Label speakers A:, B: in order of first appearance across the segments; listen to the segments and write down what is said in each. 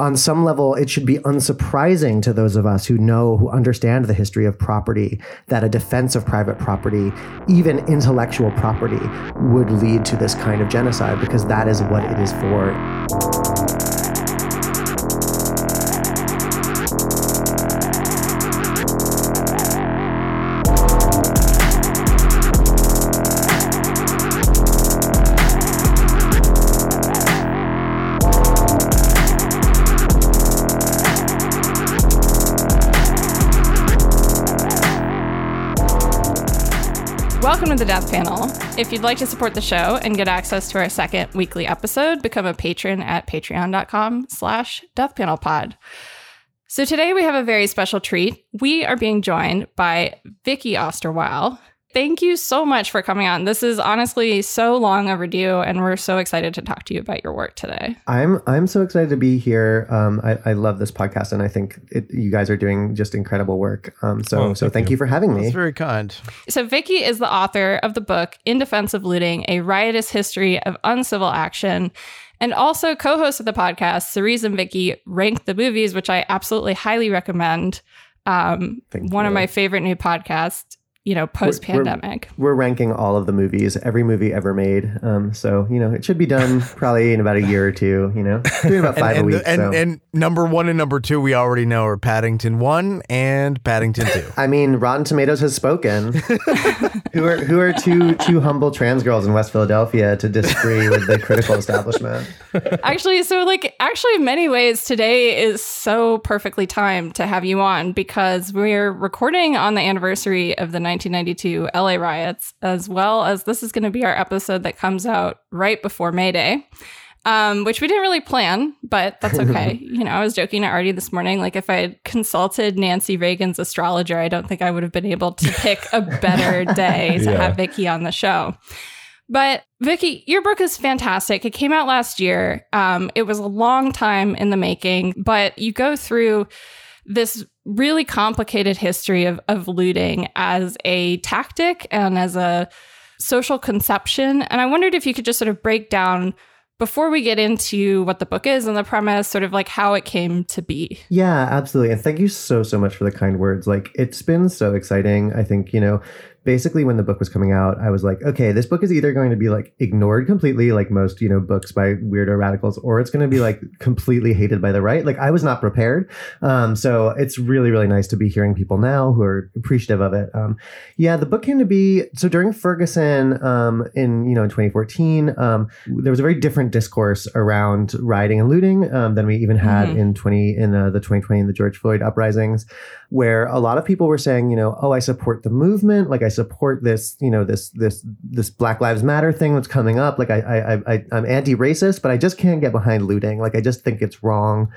A: on some level, it should be unsurprising to those of us who know, who understand the history of property, that a defense of private property, even intellectual property, would lead to this kind of genocide because that is what it is for.
B: The Death Panel. If you'd like to support the show and get access to our second weekly episode, become a patron at patreon.com slash deathpanelpod. So today we have a very special treat. We are being joined by Vicky Osterweil. Thank you so much for coming on. This is honestly so long overdue, and we're so excited to talk to you about your work today.
A: I'm I'm so excited to be here. Um, I, I love this podcast, and I think it, you guys are doing just incredible work. Um, so
C: Oh,
A: so
C: thank
A: thank
C: you.
A: you for having me.
C: That's very kind.
B: So, Vicky is the author of the book In Defense of Looting A Riotous History of Uncivil Action, and also co host of the podcast. Cerise and Vicky rank the movies, which I absolutely highly recommend. Um,
A: Thank
B: one of my favorite new podcasts, you know, post pandemic.
A: We're ranking all of the movies, every movie ever made. Um, so you know it should be done probably in about a year or two. You know, doing about five
C: and,
A: a
C: and,
A: week.
C: and,
A: so.
C: and number one and number two, we already know are Paddington 1 and Paddington 2.
A: I mean, Rotten Tomatoes has spoken. who are who are two two humble trans girls in West Philadelphia to disagree with the critical establishment?
B: actually, so like, actually, in many ways, today is so perfectly timed to have you on because we're recording on the anniversary of the 1992 LA riots, as well as this is going to be our episode that comes out right before May Day. Um, which we didn't really plan, but that's okay. you know, I was joking to Artie this morning. Like, if I had consulted Nancy Reagan's astrologer, I don't think I would have been able to pick a better day to
C: Yeah.
B: have Vicky on the show. But Vicky, your book is fantastic. It came out last year. Um, it was a long time in the making, but you go through this really complicated history of, of looting as a tactic and as a social conception. And I wondered if you could just sort of break down before we get into what the book is and the premise, sort of like how it came to be.
A: Yeah, absolutely. And thank you so, so much for the kind words. Like, it's been so exciting. I think, you know, basically when the book was coming out, I was like, okay, this book is either going to be like ignored completely, like most, you know, books by weirdo radicals, or it's going to be like completely hated by the right. Like, I was not prepared. Um, so it's really, really nice to be hearing people now who are appreciative of it. Um, yeah, the book came to be so during Ferguson um, in, you know, in 2014, um, there was a very different discourse around rioting and looting um, than we even had
B: Mhm.
A: in 20 in uh, the 2020 and the George Floyd uprisings, where a lot of people were saying, you know, oh, I support the movement, like I support this, you know, this this this Black Lives Matter thing that's coming up, like I I, I I'm anti-racist, but I just can't get behind looting, like I just think it's wrong.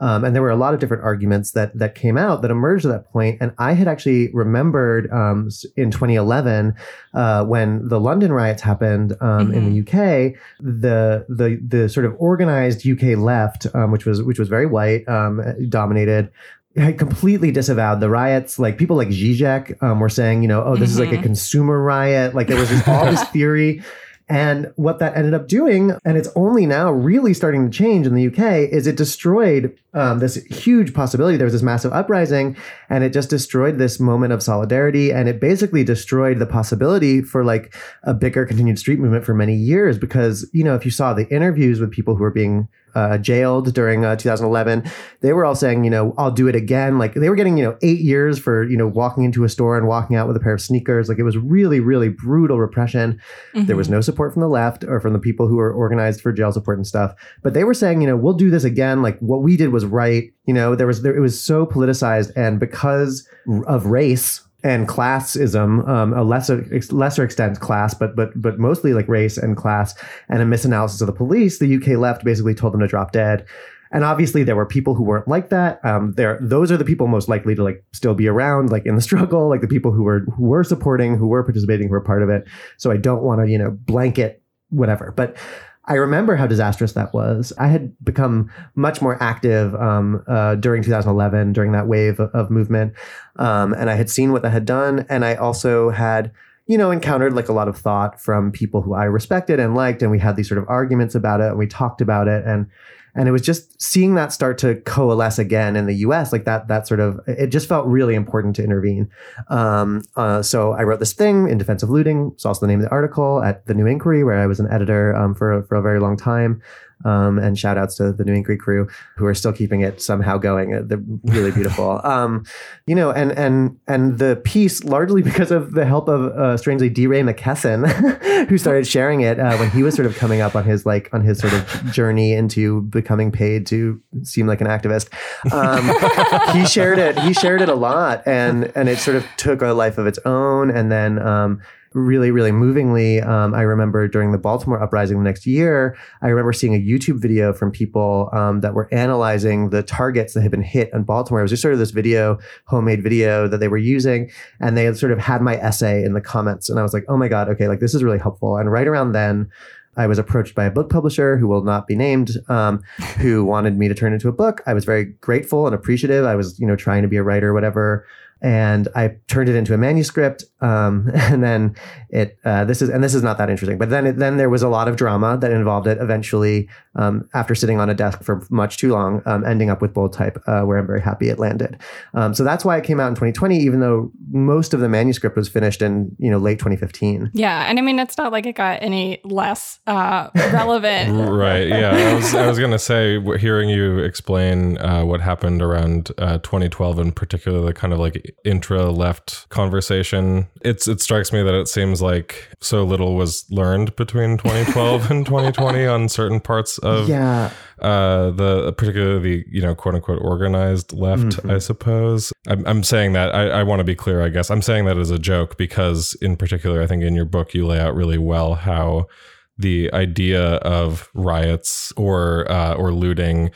A: Um, and there were a lot of different arguments that that came out that emerged at that point. And I had actually remembered um, in 2011 uh, when the London riots happened um, in the UK, the the the sort of organized UK left, um, which was which was very white, um, dominated. Had completely disavowed the riots. Like people like Zizek um, were saying, you know, oh, this is like a
B: Mhm.
A: consumer riot. Like there was this, all this theory. And what that ended up doing, and it's only now really starting to change in the UK, is it destroyed um, this huge possibility. There was this massive uprising, and it just destroyed this moment of solidarity. And it basically destroyed the possibility for like a bigger continued street movement for many years. Because, you know, if you saw the interviews with people who were being uh, jailed during uh, 2011, they were all saying, you know, I'll do it again. Like they were getting, you know, eight years for, you know, walking into a store and walking out with a pair of sneakers. Like it was really, really brutal repression. There was no support from the left or from the people who were organized for jail support and stuff. But they were saying, you know, we'll do this again. Like what we did was right. You know, there was there, it was so politicized, and because of race and classism, um, a lesser lesser extent class, but but but mostly like race and class, and a misanalysis of the police, the UK left basically told them to drop dead. And obviously, there were people who weren't like that. Um, there, those are the people most likely to like still be around, like in the struggle, like the people who were who were supporting, who were participating, who were part of it. So I don't want to, you know, blanket whatever. But I remember how disastrous that was. I had become much more active um, uh, during 2011, during that wave of, movement, um, and I had seen what that had done, and I also had. You know, encountered like a lot of thought from people who I respected and liked, and we had these sort of arguments about it, and we talked about it, and and it was just seeing that start to coalesce again in the U.S. Like that, that sort of it just felt really important to intervene. Um, uh, so I wrote this thing in defense of looting. It's also the name of the article at the New Inquiry, where I was an editor um, for for a very long time. Um, and shout outs to the New Inquiry crew who are still keeping it somehow going. Uh, They're really beautiful. um, you know, and and and the piece largely because of the help of uh, strangely DeRay McKesson, who started sharing it uh, when he was sort of coming up on his like on his sort of journey into becoming paid to seem like an activist. Um, he shared it. He shared it a lot, and and it sort of took a life of its own. And then um, really, really movingly, um, I remember during the Baltimore uprising the next year, I remember seeing a YouTube video from people um, that were analyzing the targets that had been hit in Baltimore. It was just sort of this video, homemade video that they were using, and they had sort of had my essay in the comments, and I was like, oh my god, okay, like this is really helpful. And right around then. I was approached by a book publisher who will not be named, um, who wanted me to turn into a book. I was very grateful and appreciative. I was, you know, trying to be a writer, whatever and I turned it into a manuscript. Um, and then it uh, this is and this is not that interesting. But then it, then there was a lot of drama that involved it. Eventually, um, after sitting on a desk for much too long, um, ending up with Bold Type, uh, where I'm very happy it landed. Um, so that's why it came out in 2020, even though most of the manuscript was finished in you know late 2015.
B: Yeah, and I mean it's not like it got any less uh, relevant.
D: right. Yeah. I was I was gonna say hearing you explain uh, what happened around uh, 2012 in particular, the kind of like intra left conversation. It's it strikes me that it seems like so little was learned between 2012 and 2020 on certain parts of
A: Yeah,
D: uh, the particularly the you know quote unquote organized left.
A: Mhm.
D: I suppose I'm, I'm saying that I, I want to be clear. I guess I'm saying that as a joke because in particular, I think in your book you lay out really well how the idea of riots or uh, or looting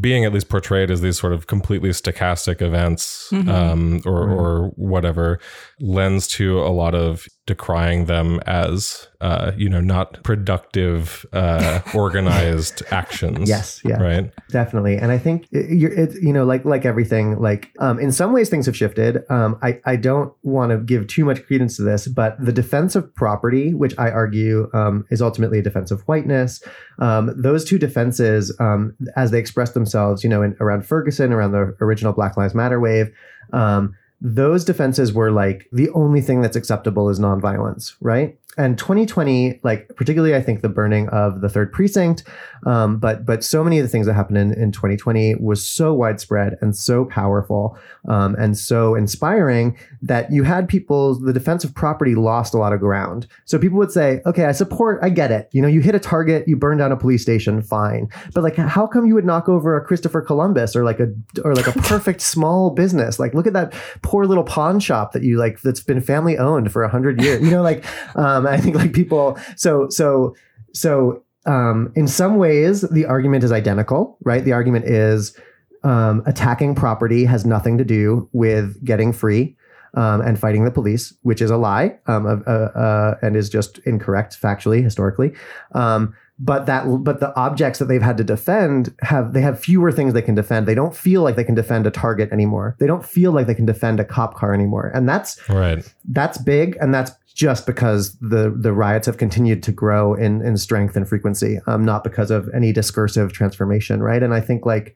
D: being at least portrayed as these sort of completely stochastic events
B: Mhm.
D: um, or
A: Right.
D: or whatever lends to a lot of decrying them as uh, you know not productive uh, organized actions
A: yes, yeah.
D: right?
A: Definitely. And i think it, you're it, you know like like everything like um, in some ways things have shifted. Um, i i don't want to give too much credence to this but the defense of property which i argue um, is ultimately a defense of whiteness um, those two defenses um, as they express themselves you know in, around ferguson around the original black lives matter wave um, those defenses were like the only thing that's acceptable is nonviolence, right? And 2020, like particularly, I think the burning of the third precinct, um, but but so many of the things that happened in, in 2020 was so widespread and so powerful um, and so inspiring that you had people, the defense of property lost a lot of ground. So people would say, okay, I support, I get it. You know, you hit a target, you burn down a police station, fine. But like, how come you would knock over a Christopher Columbus or like a or like a perfect small business? Like, look at that poor little pawn shop that you like that's been family owned for a hundred years. You know, like um, I think like people. So so so um, in some ways the argument is identical, right? The argument is um, attacking property has nothing to do with getting free. Um, and fighting the police, which is a lie um, uh, uh, and is just incorrect factually, historically. Um, but that but the objects that they've had to defend have they have fewer things they can defend they don't feel like they can defend a target anymore they don't feel like they can defend a cop car anymore and that's
D: right
A: that's big and that's just because the the riots have continued to grow in in strength and frequency um not because of any discursive transformation right? And i think like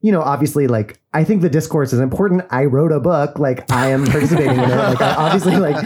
A: you know obviously like i think the discourse is important. I wrote a book. Like i am participating in it. Like I, obviously like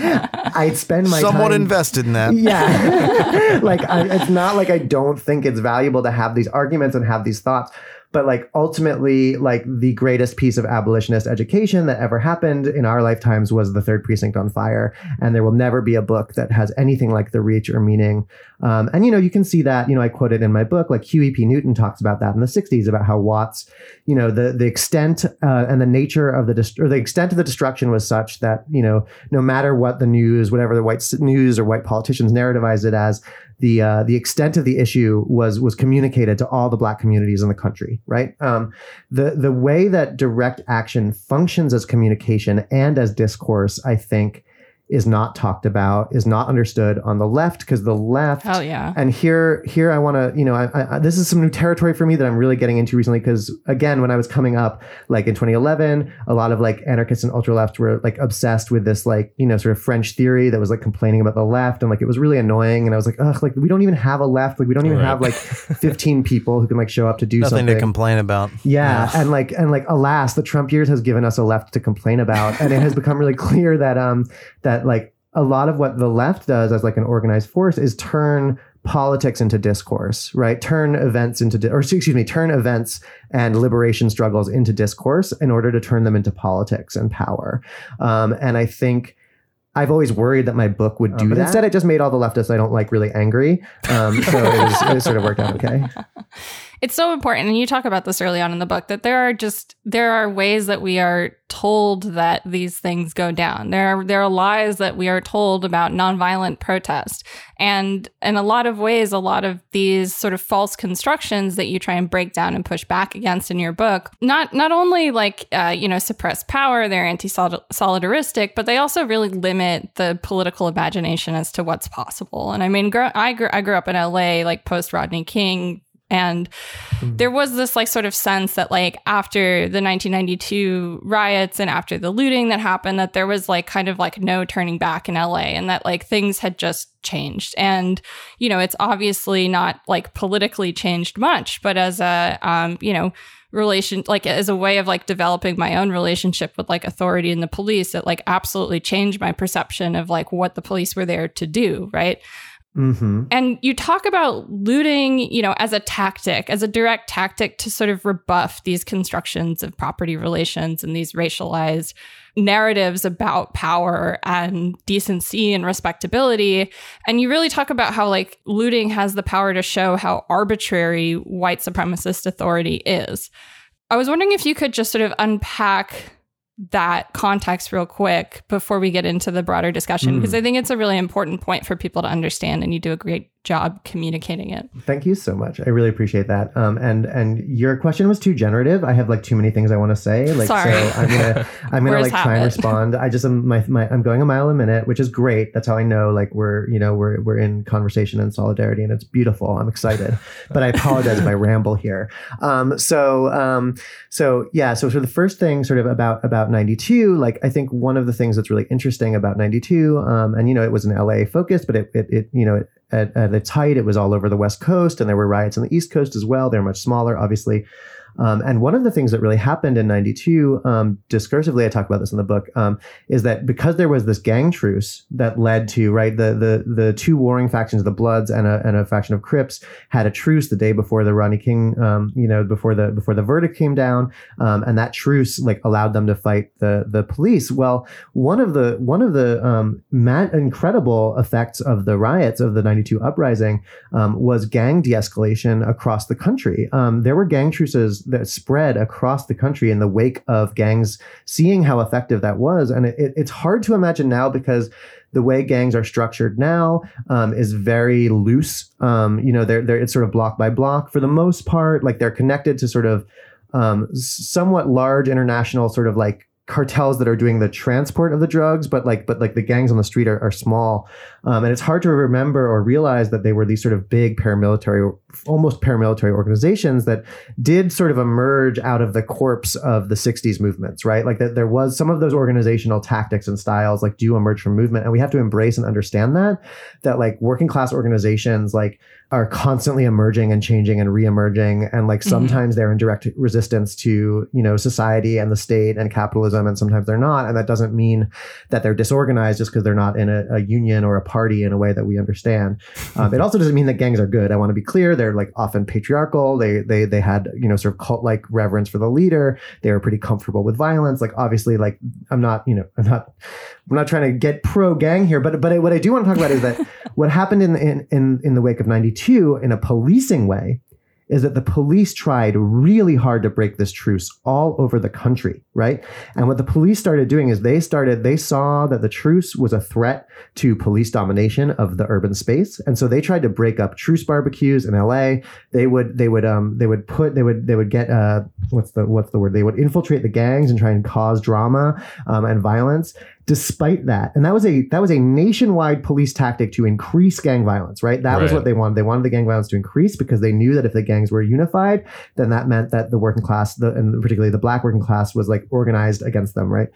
A: i spend my
C: Someone
A: time
C: invested in that.
A: yeah. Like I, it's not like i don't think it's valuable to have these arguments and have these thoughts but like ultimately like the greatest piece of abolitionist education that ever happened in our lifetimes was the third precinct on fire. And there will never be a book that has anything like the reach or meaning. Um, and you know you can see that you know i quoted in my book like huey p newton talks about that in the 60s about how watts you know the the extent uh, and the nature of the dest- or the extent of the destruction was such that you know no matter what the news whatever the white news or white politicians narrativized it as the uh, the extent of the issue was was communicated to all the black communities in the country right? Um, the the way that direct action functions as communication and as discourse i think is not talked about, is not understood on the left because the left.
B: Hell yeah.
A: And here, here I want to, you know, I, I, this is some new territory for me that I'm really getting into recently because again, when I was coming up, like in 2011, a lot of like anarchists and ultra left were like obsessed with this like you know sort of French theory that was like complaining about the left and like it was really annoying. And I was like, ugh, like we don't even have a left. Like we don't even
D: Right.
A: have like 15 people who can like show up to do
C: Nothing
A: something.
C: to complain about.
A: Yeah, and like and like alas, the Trump years has given us a left to complain about, and it has become really clear that um that like a lot of what the left does as like an organized force is turn politics into discourse, right? Turn events into di- or excuse me, turn events and liberation struggles into discourse in order to turn them into politics and power. Um, and I think. I've always worried that my book would do
C: Um, but
A: that.
C: instead
A: Instead, it just made all the leftists I don't like really angry. Um, so it, was, it sort of worked out okay.
B: It's so important, and you talk about this early on in the book that there are just there are ways that we are told that these things go down. There are there are lies that we are told about nonviolent protest, and in a lot of ways, a lot of these sort of false constructions that you try and break down and push back against in your book, not not only like uh, you know suppress power, they're anti solidaristic, but they also really limit the political imagination as to what's possible. And I mean, gr- I grew I grew up in L.A. like post Rodney King and there was this like sort of sense that like after the 1992 riots and after the looting that happened that there was like kind of like no turning back in LA and that like things had just changed. And you know it's obviously not like politically changed much but as a um you know relation like as a way of like developing my own relationship with like authority and the police it like absolutely changed my perception of like what the police were there to do right
A: hmm
B: and you talk about looting, you know, as a tactic, as a direct tactic to sort of rebuff these constructions of property relations and these racialized narratives about power and decency and respectability. And you really talk about how like looting has the power to show how arbitrary white supremacist authority is. I was wondering if you could just sort of unpack that context real quick before we get into the broader discussion hmm. because I think it's a really important point for people to understand and you do a great job communicating it.
A: Thank you so much. I really appreciate that. Um, and and your question was too generative. I have like too many things I want to say. Like
B: Sorry.
A: so, I'm gonna I'm gonna like try and respond. I just am my, my I'm going a mile a minute, which is great. That's how I know like we're you know we're we're in conversation and solidarity, and it's beautiful. I'm excited, but I apologize if I ramble here. Um, so um, so yeah. So for the first thing, sort of about about 92, like I think one of the things that's really interesting about 92, um, and you know it was an LA focused, but it it, it you know. It, at, at its height, it was all over the West Coast, and there were riots on the East Coast as well. They're much smaller, obviously. Um, and one of the things that really happened in 92, um, discursively, I talk about this in the book, um, is that because there was this gang truce that led to, right, the the the two warring factions, the Bloods and a, and a faction of Crips, had a truce the day before the Rodney King, um, you know, before the before the verdict came down. Um, and that truce like allowed them to fight the the police. Well, one of the one of the um, incredible effects of the riots of the 92 uprising was gang de-escalation across the country. There were gang truces that spread across the country in the wake of gangs seeing how effective that was, and it, it, it's hard to imagine now because the way gangs are structured now um, is very loose. Um, you know, they're, they're it's sort of block by block for the most part. Like they're connected to sort of um, somewhat large international sort of like cartels that are doing the transport of the drugs, but like but like the gangs on the street are, are small, um, and it's hard to remember or realize that they were these sort of big paramilitary, almost paramilitary organizations that did sort of emerge out of the corpse of the '60s movements, right? Like that there was some of those organizational tactics and styles like do emerge from movement, and we have to embrace and understand that that like working class organizations like are constantly emerging and changing and re-emerging. and like
B: Mhm.
A: sometimes they're in direct resistance to you know society and the state and capitalism and sometimes they're not and that doesn't mean that they're disorganized just because they're not in a, a union or a party in a way that we understand um, it also doesn't mean that gangs are good i want to be clear they're like often patriarchal. They they they had you know sort of cult like reverence for the leader. They were pretty comfortable with violence. Like obviously like i'm not you know i'm not I'm not trying to get pro gang here, but but what I do want to talk about is that what happened in in in, in the wake of '92 in a policing way is that the police tried really hard to break this truce all over the country, right? And what the police started doing is they started they saw that the truce was a threat to police domination of the urban space, and so they tried to break up truce barbecues in LA. They would they would um they would put they would they would get uh what's the what's the word they would infiltrate the gangs and try and cause drama um, and violence despite that. And that was a that was a nationwide police tactic to increase gang violence right? That was what they wanted. They wanted the gang violence to increase because they knew that if the gangs were unified then that meant that the working class the, and particularly the black working class was like organized against them right?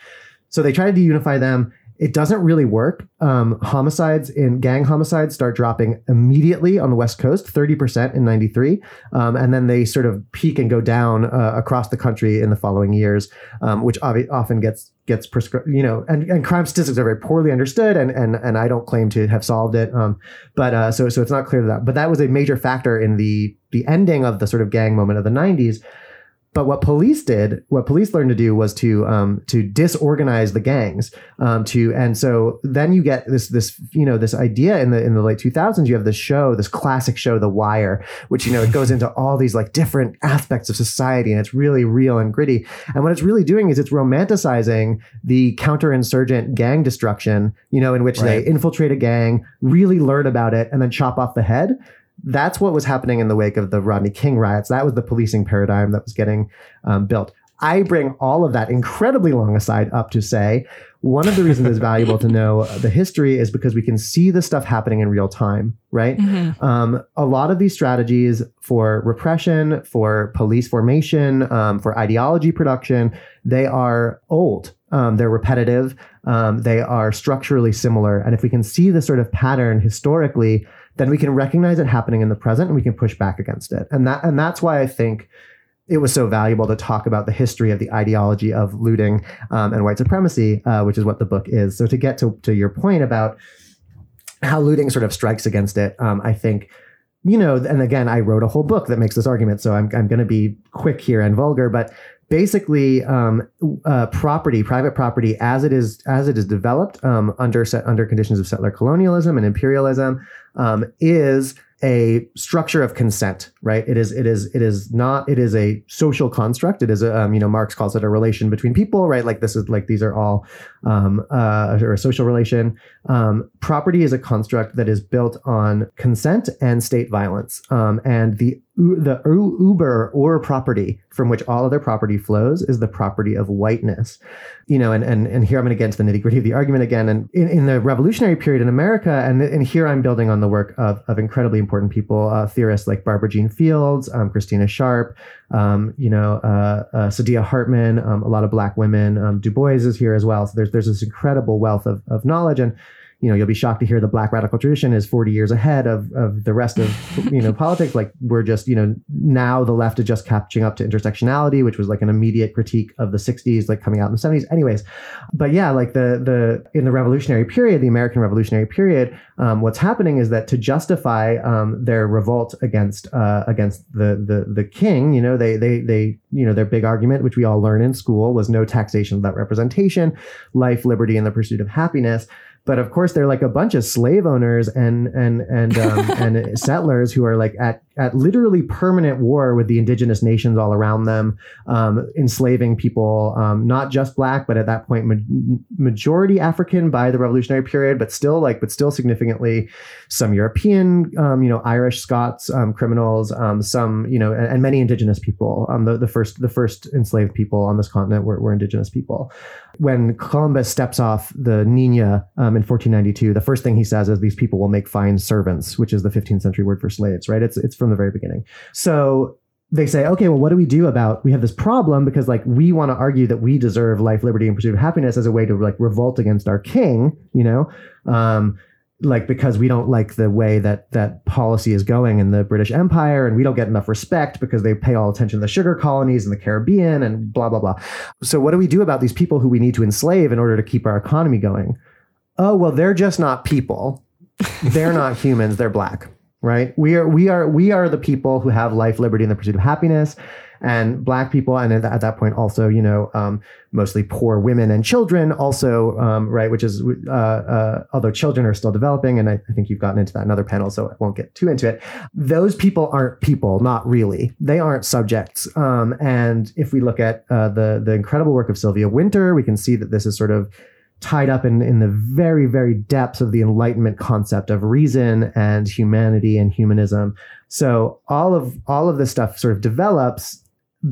A: So they tried to unify them it doesn't really work. Um, homicides in gang homicides start dropping immediately on the West Coast, 30% in 93. Um, and then they sort of peak and go down uh, across the country in the following years, um, which often gets gets prescribed, you know, and, and crime statistics are very poorly understood. And, and, and I don't claim to have solved it. Um, but uh, so, so it's not clear to that. But that was a major factor in the, the ending of the sort of gang moment of the 90s. But what police did, what police learned to do was to um, to disorganize the gangs. Um, to and so then you get this this you know this idea in the in the late 2000s. You have this show, this classic show, The Wire, which you know it goes into all these like different aspects of society, and it's really real and gritty. And what it's really doing is it's romanticizing the counterinsurgent gang destruction. You know, in which
C: Right.
A: they infiltrate a gang, really learn about it, and then chop off the head that's what was happening in the wake of the Rodney King riots. That was the policing paradigm that was getting um, built. I bring all of that incredibly long aside up to say one of the reasons it's valuable to know the history is because we can see the stuff happening in real time, right?
B: Mhm.
A: Um, a lot of these strategies for repression, for police formation, um, for ideology production, they are old. Um, they're repetitive. Um, they are structurally similar. And if we can see the sort of pattern historically, then we can recognize it happening in the present and we can push back against it. And that and that's why I think it was so valuable to talk about the history of the ideology of looting um, and white supremacy, uh, which is what the book is. So to get to, to your point about how looting sort of strikes against it, um, I think, you know, and again, I wrote a whole book that makes this argument, so I'm, I'm going to be quick here and vulgar, but basically, um, uh, property, private property, as it is as it is developed um, under set, under conditions of settler colonialism and imperialism, um, is a structure of consent, right? It is, it is, it is not, it is a social construct. It is, a, um, you know, Marx calls it a relation between people, right? Like this is like, these are all, um, uh, or a social relation. Um, property is a construct that is built on consent and state violence. Um, and the, the uber or property from which all other property flows is the property of whiteness you know, and and and here I'm going to get into the nitty gritty of the argument again. And in, in the revolutionary period in America, and and here I'm building on the work of of incredibly important people, uh, theorists like Barbara Jeanne Fields, um, Christina Sharpe, um, you know, uh, uh, Saidiya Hartman, um, a lot of Black women. Um, du Bois is here as well. So there's there's this incredible wealth of of knowledge and. You know, you'll be shocked to hear the Black radical tradition is 40 years ahead of, of the rest of you know politics. Like we're just you know now the left is just catching up to intersectionality, which was like an immediate critique of the 60s, like coming out in the 70s. Anyways, but yeah, like the the in the revolutionary period, the American Revolutionary period, um, what's happening is that to justify um, their revolt against uh, against the the the king, you know, they they they you know their big argument, which we all learn in school, was no taxation without representation, life, liberty, and the pursuit of happiness. But of course, they're like a bunch of slave owners and and and um, and settlers who are like at at literally permanent war with the indigenous nations all around them, um, enslaving people, um, not just black, but at that point ma- majority African by the Revolutionary period, but still like but still significantly some European, um, you know, Irish, Scots um, criminals, um, some you know, and, and many indigenous people. Um, the the first the first enslaved people on this continent were, were indigenous people when Columbus steps off the Nina in 1492, the first thing he says is these people will make fine servants, which is the 15th century word for slaves, right? It's it's from the very beginning. So they say, okay, well, what do we do about we have this problem because like we want to argue that we deserve life, liberty, and pursuit of happiness as a way to like revolt against our king, you know. Um, like because we don't like the way that that policy is going in the British Empire, and we don't get enough respect because they pay all attention to the sugar colonies and the Caribbean and blah blah blah. So what do we do about these people who we need to enslave in order to keep our economy going? Oh well, they're just not people. They're not humans. They're black, right? We are we are we are the people who have life, liberty, and the pursuit of happiness. And black people, and at, at that point, also, you know, um, mostly poor women and children, also, um, right, which is, uh, uh, although children are still developing, and I, I think you've gotten into that in other panels, so I won't get too into it. Those people aren't people, not really. They aren't subjects. Um, and if we look at uh, the the incredible work of Sylvia Wynter, we can see that this is sort of tied up in, in the very, very depths of the Enlightenment concept of reason and humanity and humanism. So all of all of this stuff sort of develops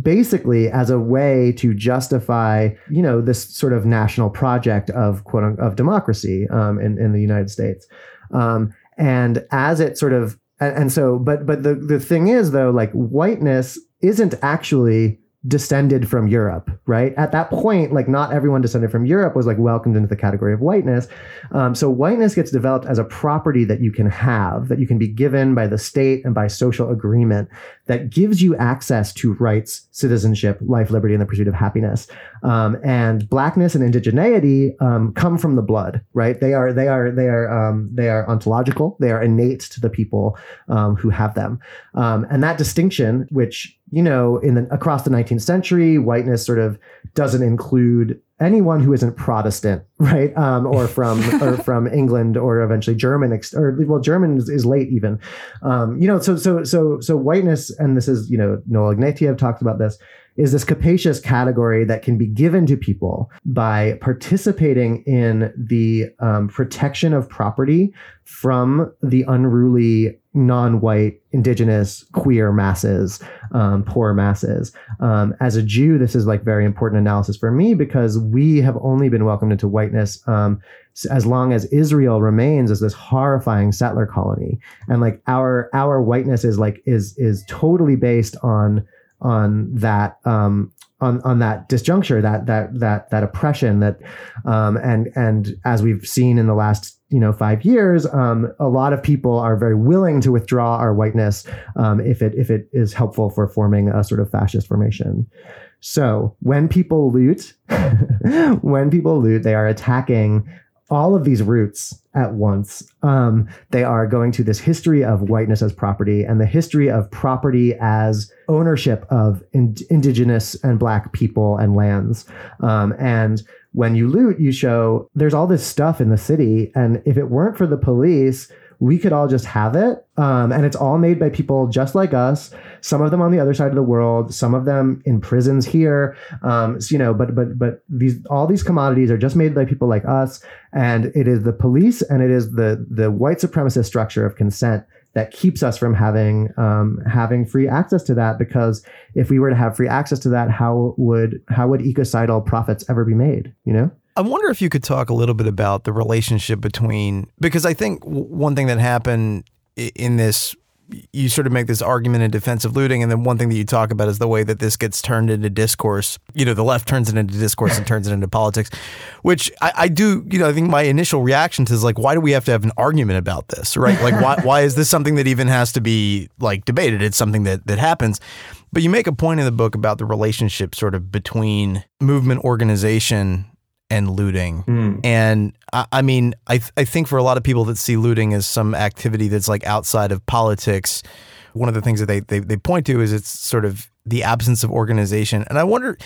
A: basically as a way to justify, you know, this sort of national project of quote unquote, of democracy um, in in the United States. Um, and as it sort of and, and so, but but the the thing is though, like whiteness isn't actually descended from Europe, right? At that point, like not everyone descended from Europe was like welcomed into the category of whiteness. Um, so whiteness gets developed as a property that you can have, that you can be given by the state and by social agreement that gives you access to rights, citizenship, life, liberty, and the pursuit of happiness. Um, and blackness and indigeneity um, come from the blood, right? They are they are they are um, they are ontological. They are innate to the people um, who have them. Um, and that distinction, which you know, in the across the 19th century, whiteness sort of doesn't include anyone who isn't Protestant, right? Um, or from or from England or eventually German, or well, German is, is late even. Um, you know, so so so so whiteness, and this is you know Noel Ignatiev talked about this is this capacious category that can be given to people by participating in the um, protection of property from the unruly non-white indigenous queer masses um, poor masses. Um, as a jew this is like very important analysis for me because we have only been welcomed into whiteness um, as long as israel remains as this horrifying settler colony. And like our our whiteness is like is is totally based on on that um, on on that disjuncture, that that that that oppression, that um, and and as we've seen in the last you know five years, um, a lot of people are very willing to withdraw our whiteness um, if it if it is helpful for forming a sort of fascist formation. So when people loot, when people loot, they are attacking all of these roots at once. Um, they are going to this history of whiteness as property and the history of property as ownership of in- indigenous and black people and lands. Um, and when you loot, you show there's all this stuff in the city. And if it weren't for the police, we could all just have it. Um, and it's all made by people just like us. Some of them on the other side of the world, some of them in prisons here. Um, so, you know, but but but these all these commodities are just made by people like us. And it is the police and it is the the white supremacist structure of consent that keeps us from having um, having free access to that. Because if we were to have free access to that, how would how would ecocidal profits ever be made? You know.
E: I wonder if you could talk a little bit about the relationship between because I think one thing that happened in this you sort of make this argument in defense of looting, and then one thing that you talk about is the way that this gets turned into discourse. You know, the left turns it into discourse and turns it into politics, which I, I, do. You know, I think my initial reaction to is like, why do we have to have an argument about this, right? Like, why why is this something that even has to be like debated? It's something that that happens. But you make a point in the book about the relationship sort of between movement organization and looting. Mm. And I, I mean, I, th- I think for a lot of people that see looting as some activity that's like outside of politics, one of the things that they, they, they point to is it's sort of the absence of organization. And I wonder,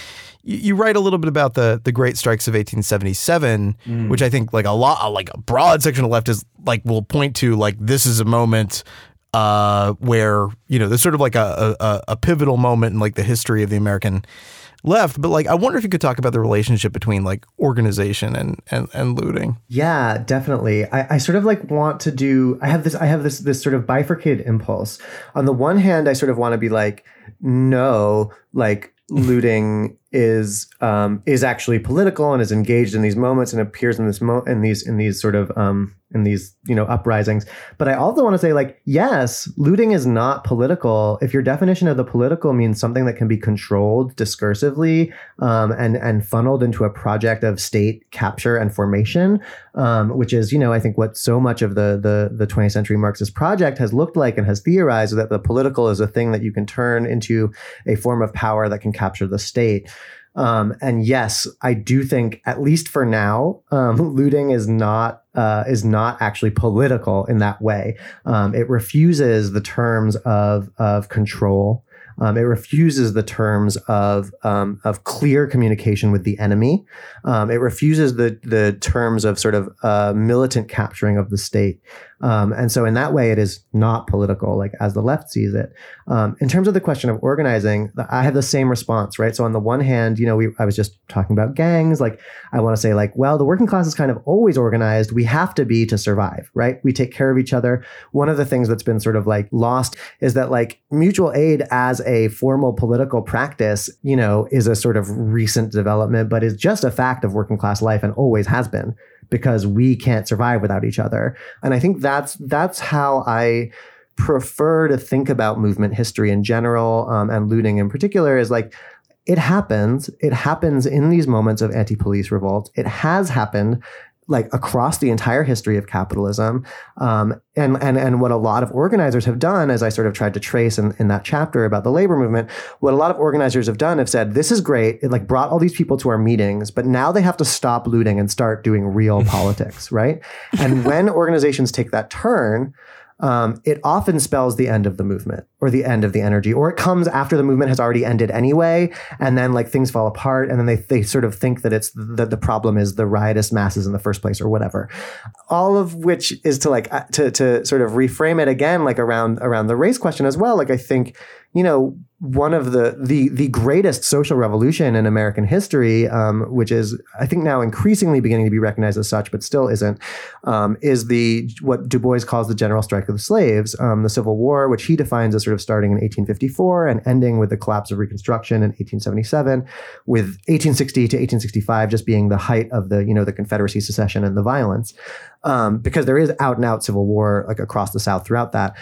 E: you, you, write a little bit about the the Great Strikes of 1877, mm. which I think like a lot, like a broad section of left is like will point to like this is a moment uh, where you know there's sort of like a, a, a pivotal moment in like the history of the American left. But like, I wonder if you could talk about the relationship between like organization and and, and looting.
A: Yeah, definitely. I, I sort of like want to do. I have this. I have this this sort of bifurcated impulse. On the one hand, I sort of want to be like, no, like looting is um, is actually political and is engaged in these moments and appears in this mo- in these in these sort of um, in these you know uprisings. But I also want to say like yes, looting is not political. If your definition of the political means something that can be controlled discursively um, and and funneled into a project of state capture and formation, um, which is you know I think what so much of the the the 20th century Marxist project has looked like and has theorized that the political is a thing that you can turn into a form of power that can capture the state. Um, and yes, I do think, at least for now, um, looting is not uh, is not actually political in that way. Um, it refuses the terms of of control. Um, it refuses the terms of um, of clear communication with the enemy. Um, it refuses the the terms of sort of uh, militant capturing of the state. Um, and so, in that way, it is not political, like as the left sees it. Um, in terms of the question of organizing, I have the same response, right? So, on the one hand, you know, we, I was just talking about gangs. Like, I want to say, like, well, the working class is kind of always organized. We have to be to survive, right? We take care of each other. One of the things that's been sort of like lost is that like mutual aid as a formal political practice, you know, is a sort of recent development, but is just a fact of working class life and always has been because we can't survive without each other. And I think that's that's how I prefer to think about movement history in general um, and looting in particular is like it happens. It happens in these moments of anti-police revolt. It has happened like across the entire history of capitalism. Um, and, and, and what a lot of organizers have done, as I sort of tried to trace in, in that chapter about the labor movement, what a lot of organizers have done have said, this is great. It like brought all these people to our meetings, but now they have to stop looting and start doing real politics, right? And when organizations take that turn, um, it often spells the end of the movement or the end of the energy, or it comes after the movement has already ended anyway, and then like things fall apart, and then they they sort of think that it's that the problem is the riotous masses in the first place or whatever. All of which is to like uh, to to sort of reframe it again, like around around the race question as well. Like I think you know one of the the the greatest social revolution in American history, um, which is I think now increasingly beginning to be recognized as such, but still isn't, um, is the what Du Bois calls the general strike of the slaves, um, the Civil War, which he defines as sort of starting in 1854 and ending with the collapse of Reconstruction in 1877, with 1860 to 1865 just being the height of the you know the Confederacy secession and the violence, um, because there is out and out civil war like across the South throughout that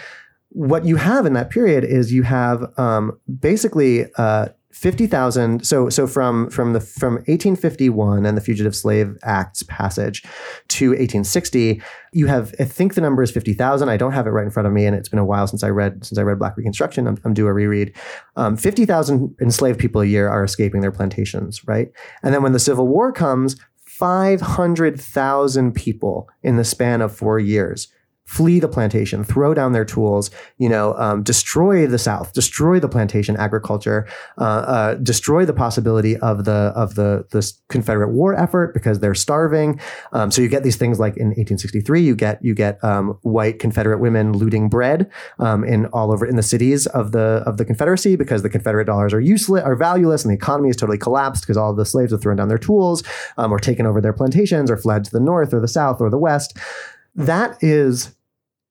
A: what you have in that period is you have um, basically uh, fifty thousand. So so from from the from eighteen fifty one and the Fugitive Slave Act's passage to eighteen sixty, you have I think the number is fifty thousand. I don't have it right in front of me, and it's been a while since I read since I read Black Reconstruction. I'm, I'm due a reread. Um, fifty thousand enslaved people a year are escaping their plantations, right? And then when the Civil War comes. 500,000 people in the span of four years flee the plantation, throw down their tools, you know, um, destroy the South, destroy the plantation agriculture, uh, uh, destroy the possibility of the of the the Confederate war effort because they're starving. Um, so you get these things like in 1863, you get you get um, white Confederate women looting bread um, in all over in the cities of the of the Confederacy because the Confederate dollars are useless, are valueless, and the economy is totally collapsed because all of the slaves have thrown down their tools um, or taken over their plantations or fled to the north or the south or the west. That is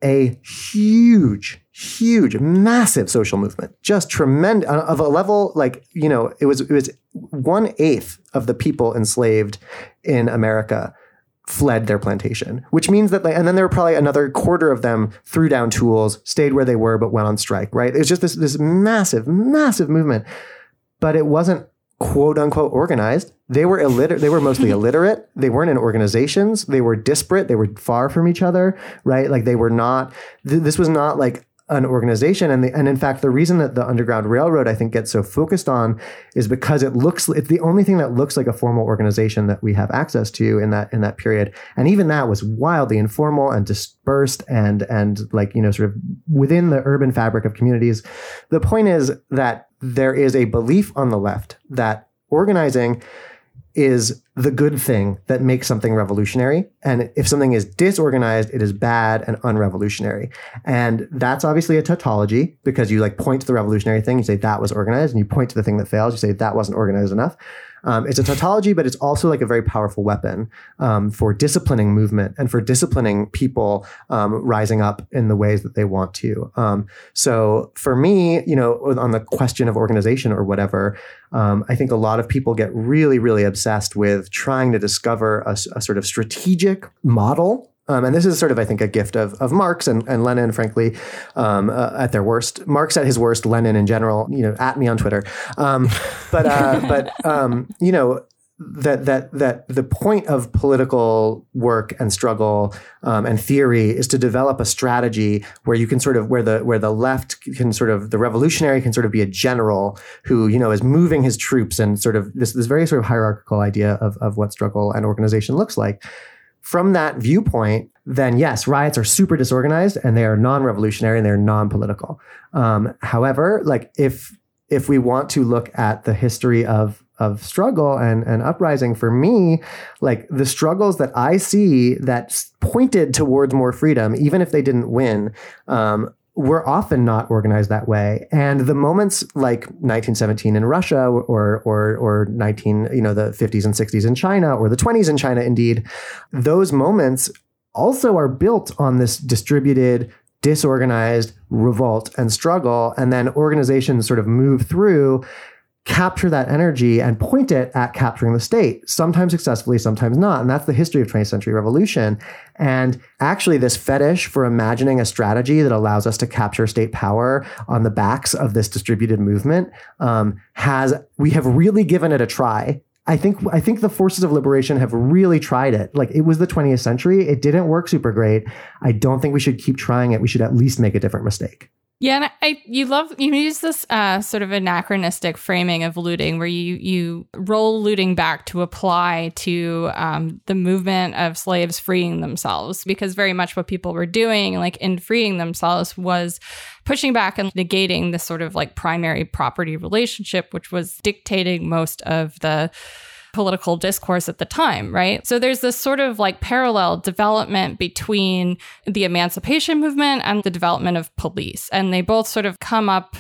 A: a huge, huge, massive social movement, just tremendous uh, of a level like you know it was it was one eighth of the people enslaved in America fled their plantation, which means that, and then there were probably another quarter of them threw down tools, stayed where they were, but went on strike. Right? It was just this this massive, massive movement, but it wasn't quote unquote organized. They were illiterate. They were mostly illiterate. They weren't in organizations. They were disparate. They were far from each other, right? Like they were not. Th- this was not like an organization. And the, and in fact, the reason that the Underground Railroad I think gets so focused on is because it looks it's the only thing that looks like a formal organization that we have access to in that in that period. And even that was wildly informal and dispersed and and like you know sort of within the urban fabric of communities. The point is that there is a belief on the left that organizing is the good thing that makes something revolutionary. And if something is disorganized, it is bad and unrevolutionary. And that's obviously a tautology because you like point to the revolutionary thing, you say that was organized, and you point to the thing that fails, you say that wasn't organized enough. Um, it's a tautology, but it's also like a very powerful weapon um, for disciplining movement and for disciplining people um, rising up in the ways that they want to. Um, so for me, you know, on the question of organization or whatever, um, I think a lot of people get really, really obsessed with trying to discover a, a sort of strategic model um, and this is sort of, I think, a gift of, of Marx and, and Lenin, frankly, um, uh, at their worst. Marx at his worst, Lenin in general, you know, at me on Twitter. Um, but, uh, but um, you know, that that that the point of political work and struggle um, and theory is to develop a strategy where you can sort of where the where the left can sort of the revolutionary can sort of be a general who you know is moving his troops and sort of this this very sort of hierarchical idea of of what struggle and organization looks like from that viewpoint, then yes, riots are super disorganized and they are non-revolutionary and they're non-political. Um, however, like if if we want to look at the history of of struggle and, and uprising for me, like the struggles that I see that pointed towards more freedom, even if they didn't win, um, we're often not organized that way. And the moments like 1917 in Russia or, or, or 19, you know, the 50s and 60s in China or the 20s in China, indeed, those moments also are built on this distributed disorganized revolt and struggle. And then organizations sort of move through capture that energy and point it at capturing the state, sometimes successfully, sometimes not. And that's the history of 20th century revolution. And actually, this fetish for imagining a strategy that allows us to capture state power on the backs of this distributed movement um, has, we have really given it a try. I think I think the forces of liberation have really tried it. Like it was the 20th century. It didn't work super great. I don't think we should keep trying it. We should at least make a different mistake.
B: Yeah, and I you love you use this uh, sort of anachronistic framing of looting, where you you roll looting back to apply to um, the movement of slaves freeing themselves, because very much what people were doing, like in freeing themselves, was pushing back and negating this sort of like primary property relationship, which was dictating most of the political discourse at the time, right? So there's this sort of like parallel development between the emancipation movement and the development of police. And they both sort of come up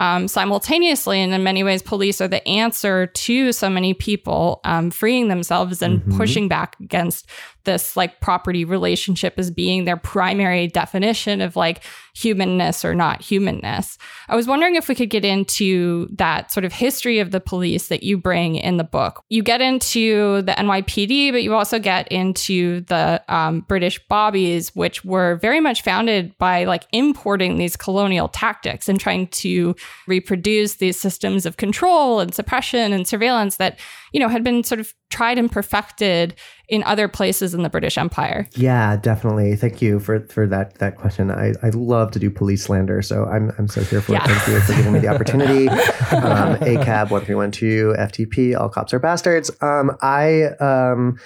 B: um, simultaneously. And in many ways, police are the answer to so many people um, freeing themselves and mm-hmm. pushing back against this like property relationship as being their primary definition of like humanness or not humanness. I was wondering if we could get into that sort of history of the police that you bring in the book. You get into the NYPD, but you also get into the um, British Bobbies, which were very much founded by like importing these colonial tactics and trying to reproduce these systems of control and suppression and surveillance that, you know, had been sort of tried and perfected in other places in the British Empire.
A: Yeah, definitely. Thank you for for that that question. I, I love to do police slander, so I'm I'm so here for yeah. it. Thank you for giving me the opportunity. um, ACAB one three one two FTP. All cops are bastards. Um, I um.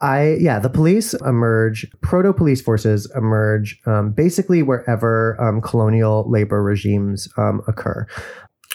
A: I yeah, the police emerge, proto police forces emerge um, basically wherever um, colonial labor regimes um, occur.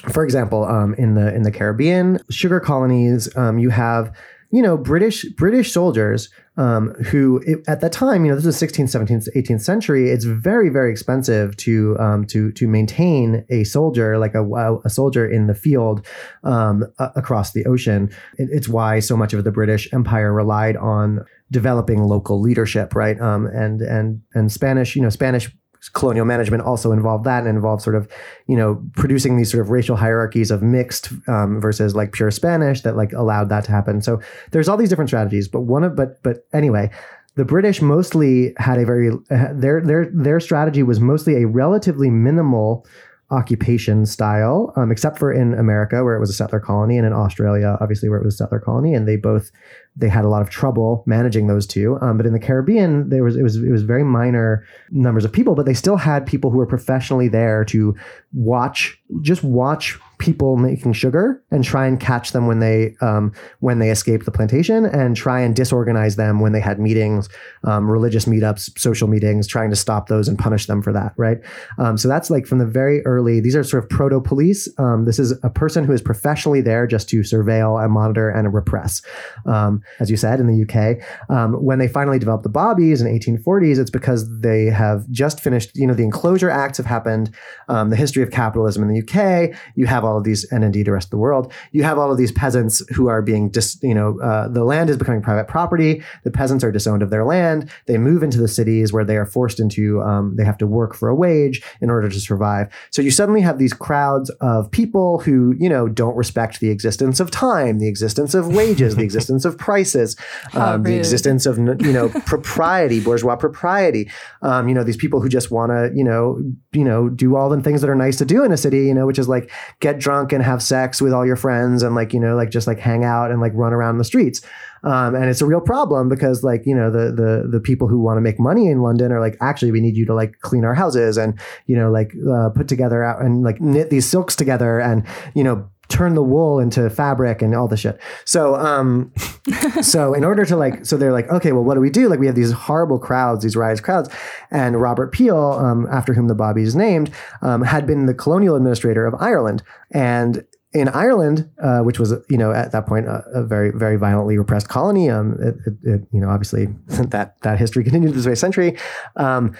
A: For example, um, in the in the Caribbean, sugar colonies, um, you have you know, British British soldiers um, who at that time, you know, this is 16th, 17th, 18th century. It's very, very expensive to um, to to maintain a soldier like a, a soldier in the field um, across the ocean. It, it's why so much of the British Empire relied on developing local leadership, right? Um, and and and Spanish, you know, Spanish colonial management also involved that and involved sort of you know producing these sort of racial hierarchies of mixed um, versus like pure spanish that like allowed that to happen. So there's all these different strategies but one of but but anyway the british mostly had a very uh, their their their strategy was mostly a relatively minimal occupation style, um, except for in America where it was a settler colony, and in Australia, obviously where it was a settler colony, and they both they had a lot of trouble managing those two. Um, but in the Caribbean, there was it was it was very minor numbers of people, but they still had people who were professionally there to watch just watch people making sugar and try and catch them when they um, when they escaped the plantation and try and disorganize them when they had meetings, um, religious meetups, social meetings, trying to stop those and punish them for that. Right. Um, so that's like from the very early. These are sort of proto police. Um, this is a person who is professionally there just to surveil and monitor and repress. Um, as you said in the UK, um, when they finally developed the bobbies in 1840s, it's because they have just finished. You know, the Enclosure Acts have happened. the history of capitalism in the UK. You have all of these, and indeed the rest of the world, you have all of these peasants who are being dis, you know, uh, the land is becoming private property. The peasants are disowned of their land. They move into the cities where they are forced into, um, they have to work for a wage in order to survive. So you suddenly have these crowds of people who, you know, don't respect the existence of time, the existence of wages, the existence of prices, um, the existence of, you know, propriety, bourgeois propriety. Um, you know, these people who just want to, you know, you know, do all the things that are nice to do in a city, you know, which is like get drunk and have sex with all your friends and like, you know, like just like hang out and like run around the streets. Um, and it's a real problem because like, you know, the, the, the people who want to make money in London are like, actually, we need you to like clean our houses and, you know, like, uh, put together out and like knit these silks together and, you know, turn the wool into fabric and all the shit. So, um, so in order to like, so they're like, okay, well, what do we do? Like, we have these horrible crowds, these riotous crowds, and Robert Peel, um, after whom the Bobby is named, um, had been the colonial administrator of Ireland, and in Ireland, uh, which was you know at that point a, a very very violently repressed colony, um, it, it, it, you know obviously that that history continued this way century. Um,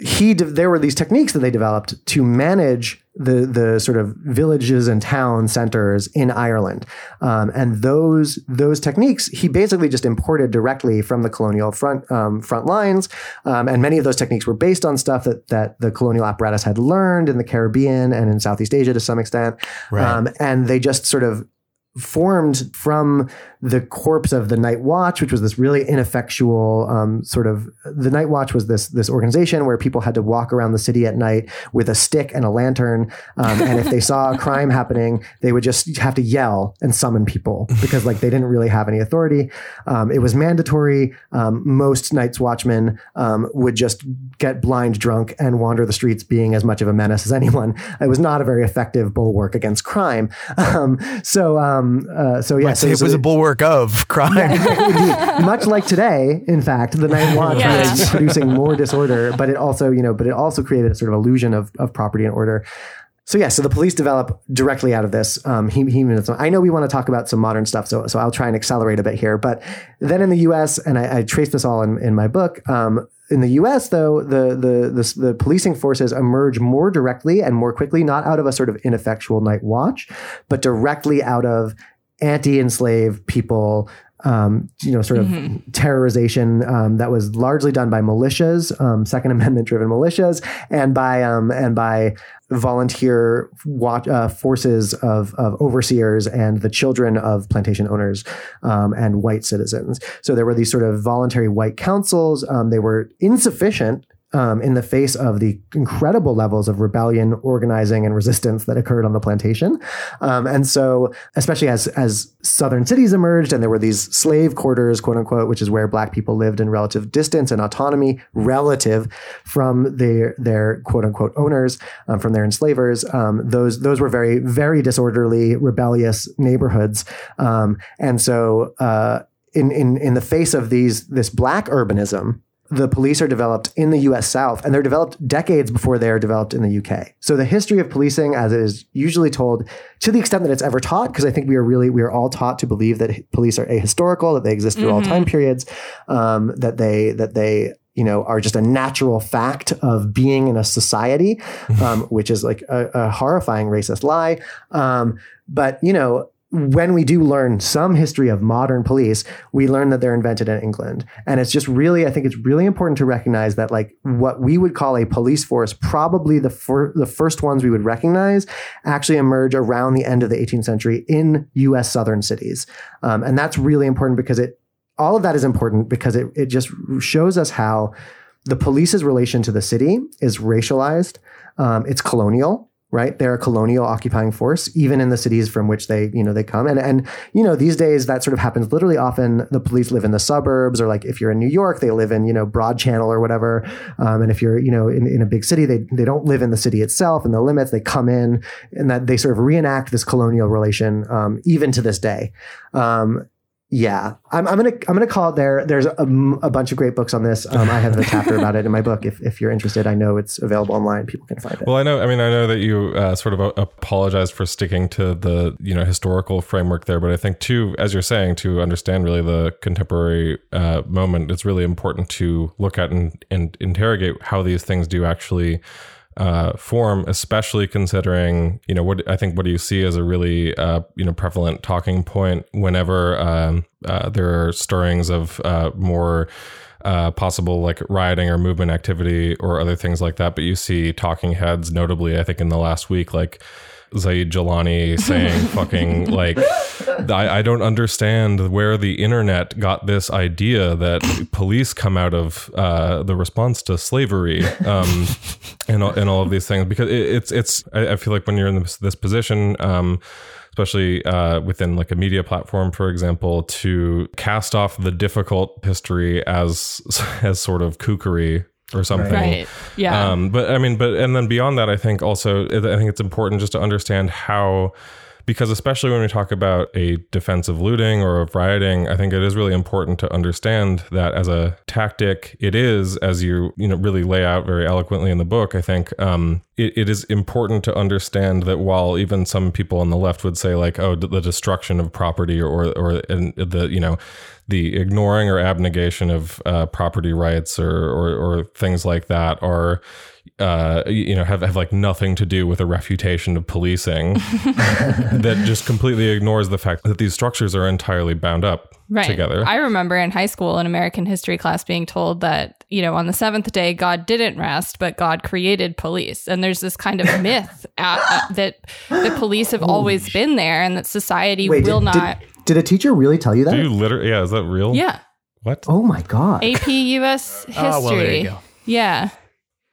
A: he de- there were these techniques that they developed to manage the the sort of villages and town centers in Ireland, um, and those those techniques he basically just imported directly from the colonial front um, front lines, um, and many of those techniques were based on stuff that that the colonial apparatus had learned in the Caribbean and in Southeast Asia to some extent,
E: Right.
A: um, and they just sort of formed from the corpse of the Night Watch, which was this really ineffectual um, sort of. The Night Watch was this this organization where people had to walk around the city at night with a stick and a lantern, um, and if they saw a crime happening, they would just have to yell and summon people because like they didn't really have any authority. Um, it was mandatory. Um, most Night's Watchmen um, would just get blind drunk and wander the streets, being as much of a menace as anyone. It was not a very effective bulwark against crime. Um, so, um, uh, so yeah,
E: I'd
A: so,
E: it
A: so
E: was
A: they-
E: a bulwark of crime.
A: Indeed. Much like today, in fact, the Night Watch
B: Yeah.
A: was producing more disorder, but it also, you know, but it also created a sort of illusion of, of property and order. So yeah, so the police develop directly out of this. Um, he, he, I know we want to talk about some modern stuff, so so I'll try and accelerate a bit here. But then in the U.S., and I, I trace this all in, in my book. Um, in the U.S., though, the, the the the policing forces emerge more directly and more quickly, not out of a sort of ineffectual night watch, but directly out of anti-enslaved people um, you know, sort of terrorization um, that was largely done by militias, um, Second Amendment driven militias, and by um, and by volunteer watch, uh, forces of, of overseers and the children of plantation owners um, and white citizens. So there were these sort of voluntary white councils. Um, they were insufficient um, in the face of the incredible levels of rebellion, organizing, and resistance that occurred on the plantation. Um, and so, especially as as southern cities emerged, and there were these slave quarters, quote unquote, which is where black people lived in relative distance and autonomy, relative from their their quote unquote owners, um, from their enslavers. Um, those those were very very disorderly, rebellious neighborhoods, um, and so. Uh, in, in, in the face of these this black urbanism, the police are developed in the US South and they're developed decades before they are developed in the UK. So the history of policing as it is usually told to the extent that it's ever taught because I think we are really we are all taught to believe that police are ahistorical that they exist through all time periods um, that they that they you know are just a natural fact of being in a society um, which is like a, a horrifying racist lie. Um, but you know when we do learn some history of modern police, we learn that they're invented in England. And it's just really, I think it's really important to recognize that like what we would call a police force, probably the, fir- the first ones we would recognize actually emerge around the end of the 18th century in US southern cities. Um, and that's really important because it, all of that is important because it, it just shows us how the police's relation to the city is racialized. Um, it's colonial right? They're a colonial occupying force, even in the cities from which they, you know, they come. And and you know, these days that sort of happens literally often. The police live in the suburbs, or like if you're in New York, they live in, you know, Broad Channel or whatever. Um, and if you're, you know, in, in a big city, they they don't live in the city itself and the limits. They come in and that they sort of reenact this colonial relation, um, even to this day. Um, yeah, I'm, I'm gonna I'm gonna call it there. There's a, a bunch of great books on this. Um, I have a chapter about it in my book. If, if you're interested, I know it's available online. People can find it.
D: Well, I know. I mean, I know that you uh, sort of uh, apologized for sticking to the you know historical framework there, but I think too, as you're saying, to understand really the contemporary uh, moment, it's really important to look at and, and interrogate how these things do actually uh, form, especially considering you know what I think what do you see as a really uh, you know prevalent talking point whenever um, uh, there are stirrings of uh, more uh, possible like rioting or movement activity or other things like that. But you see talking heads, notably, I think in the last week, like Zaid Jilani saying fucking like I, I don't understand where the internet got this idea that police come out of uh, the response to slavery um, and, all, and all of these things. Because it, it's it's I, I feel like when you're in this, this position um, especially uh, within like a media platform, for example, to cast off the difficult history as as sort of kookery or something.
B: Right. Yeah.
D: Um, but I mean, but and then beyond that, I think also I think it's important just to understand how. Because especially when we talk about a defensive looting or of rioting, I think it is really important to understand that as a tactic, it is as you you know really lay out very eloquently in the book. I think um, it, it is important to understand that while even some people on the left would say like oh the destruction of property or or and the you know the ignoring or abnegation of uh, property rights or, or or things like that are uh, you know have, have like nothing to do with a refutation of policing that just completely ignores the fact that these structures are entirely bound up
B: right.
D: together
B: I remember in high school in American history class being told that, you know, on the seventh day, God didn't rest, but God created police. And there's this kind of myth uh, uh, that the police have always been there and that society
A: Wait,
B: will
A: did,
B: not.
A: Did, did a teacher really tell you that?
D: do you literally yeah is that real
B: yeah.
D: what
A: oh my god.
B: AP US history.
E: Oh, well, there you go.
B: Yeah.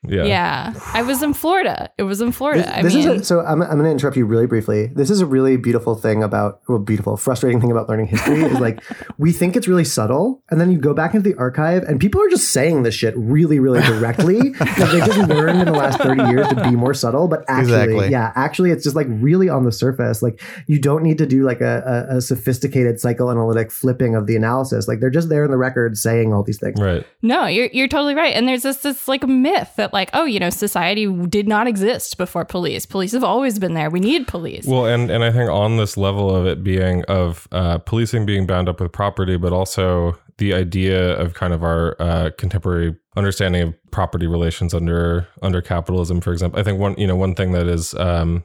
D: Yeah
B: Yeah. I was in Florida. It was in Florida.
A: This,
B: I
A: this
B: mean,
A: is a, so I'm, I'm going to interrupt you really briefly. This is a really beautiful thing about, well, beautiful, frustrating thing about learning history is like we think it's really subtle, and then you go back into the archive, and people are just saying this shit really, really directly. like they just learned in the last 30 years to be more subtle, but actually,
E: Exactly.
A: yeah, actually, it's just like really on the surface. Like you don't need to do like a, a, a sophisticated psychoanalytic flipping of the analysis. Like they're just there in the record saying all these things.
D: right
B: No, you're you're totally right. And there's this this like myth that like, oh, you know, society did not exist before police. Police have always been there. We need police.
D: Well, and and I think on this level of it being of uh, policing being bound up with property, but also the idea of kind of our uh, contemporary understanding of property relations under under capitalism, for example. I think one you know one thing that is um,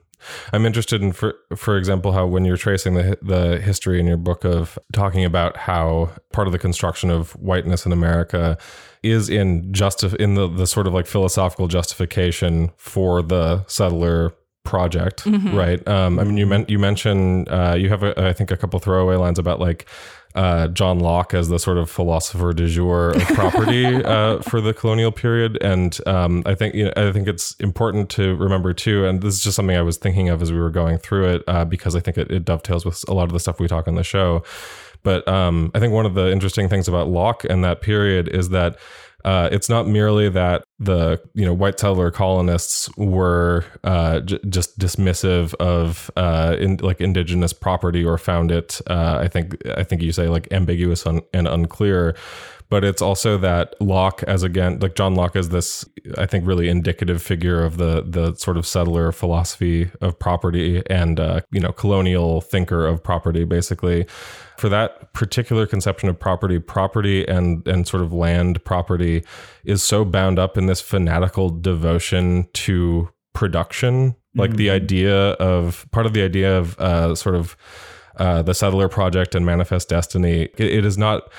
D: I'm interested in, for for example, how when you're tracing the the history in your book of talking about how part of the construction of whiteness in America is in justif- in the the sort of like philosophical justification for the settler project, right? Um, I mean, you meant you mentioned uh, you have a, I think a couple throwaway lines about like uh, John Locke as the sort of philosopher du jour of property uh, for the colonial period, and um, I think you know, I think it's important to remember too. And this is just something I was thinking of as we were going through it uh, because I think it, it dovetails with a lot of the stuff we talk on the show. But um, I think one of the interesting things about Locke and that period is that uh, it's not merely that the you know white settler colonists were uh, j- just dismissive of uh, in, like indigenous property or found it. Uh, I think I think you say like ambiguous un- and unclear. But it's also that Locke, as again, like John Locke, is this I think really indicative figure of the the sort of settler philosophy of property and uh, you know colonial thinker of property, basically for that particular conception of property, property and and sort of land property is so bound up in this fanatical devotion to production. Like the idea of part of the idea of uh, sort of uh, the settler project and manifest destiny. It, it is not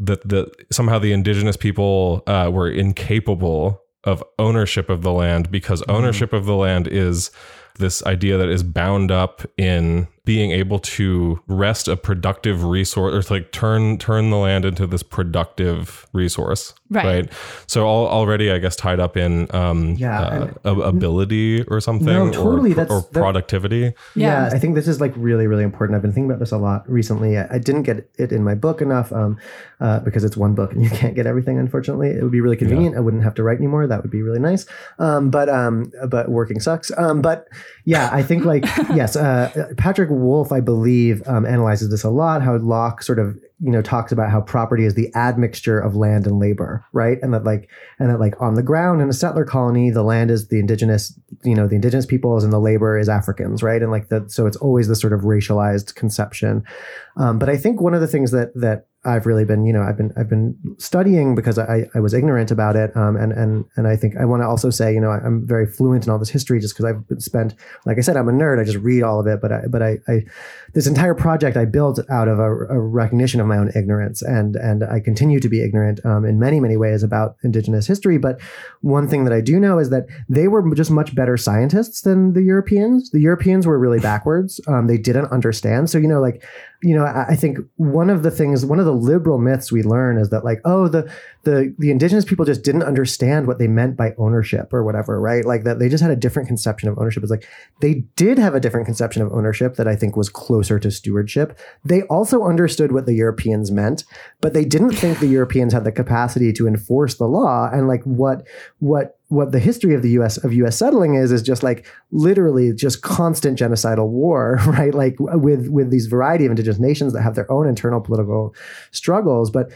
D: that the somehow the indigenous people uh, were incapable of ownership of the land because ownership of the land is this idea that is bound up in being able to rest a productive resource or to like turn turn the land into this productive resource
B: Right.
D: so all, already i guess tied up in um
A: Yeah,
D: uh, a- ability or something
A: No, totally,
D: or,
A: that's-
D: or
A: that-
D: productivity
A: Yeah.
B: Yeah.
A: I think this is like really, really important. I've been thinking about this a lot recently. I, I didn't get it in my book enough um, uh, because it's one book and you can't get everything. Unfortunately, it would be really convenient. I wouldn't have to write anymore. That would be really nice. Um, but um, but working sucks. Um, but yeah, I think like yes, uh, Patrick Wolfe, I believe, um, analyzes this a lot. How Locke sort of you know talks about how property is the admixture of land and labor, right? And that like and that like on the ground in a settler colony, the land is the indigenous, you know, the indigenous peoples, and the labor is Africans, right? And like that, so it's always this sort of racialized conception. Um, but I think one of the things that that I've really been, you know, I've been I've been studying because I, I was ignorant about it, um, and and and I think I want to also say, you know, I'm very fluent in all this history just because I've spent, like I said, I'm a nerd. I just read all of it, but I but I, I this entire project I built out of a, a recognition of my own ignorance, and and I continue to be ignorant um, in many many ways about Indigenous history. But one thing that I do know is that they were just much better scientists than the Europeans. The Europeans were really backwards. Um, they didn't understand. So you know, like you know, I, think one of the things, one of the liberal myths we learn is that like, oh, the the the indigenous people just didn't understand what they meant by ownership or whatever, right? Like that they just had a different conception of ownership. It's like they did have a different conception of ownership that I think was closer to stewardship. They also understood what the Europeans meant, but they didn't think the Europeans had the capacity to enforce the law. And like what what what the history of the US of US settling is is just like literally just constant genocidal war, right? Like with with these variety of indigenous nations that have their own internal political struggles, but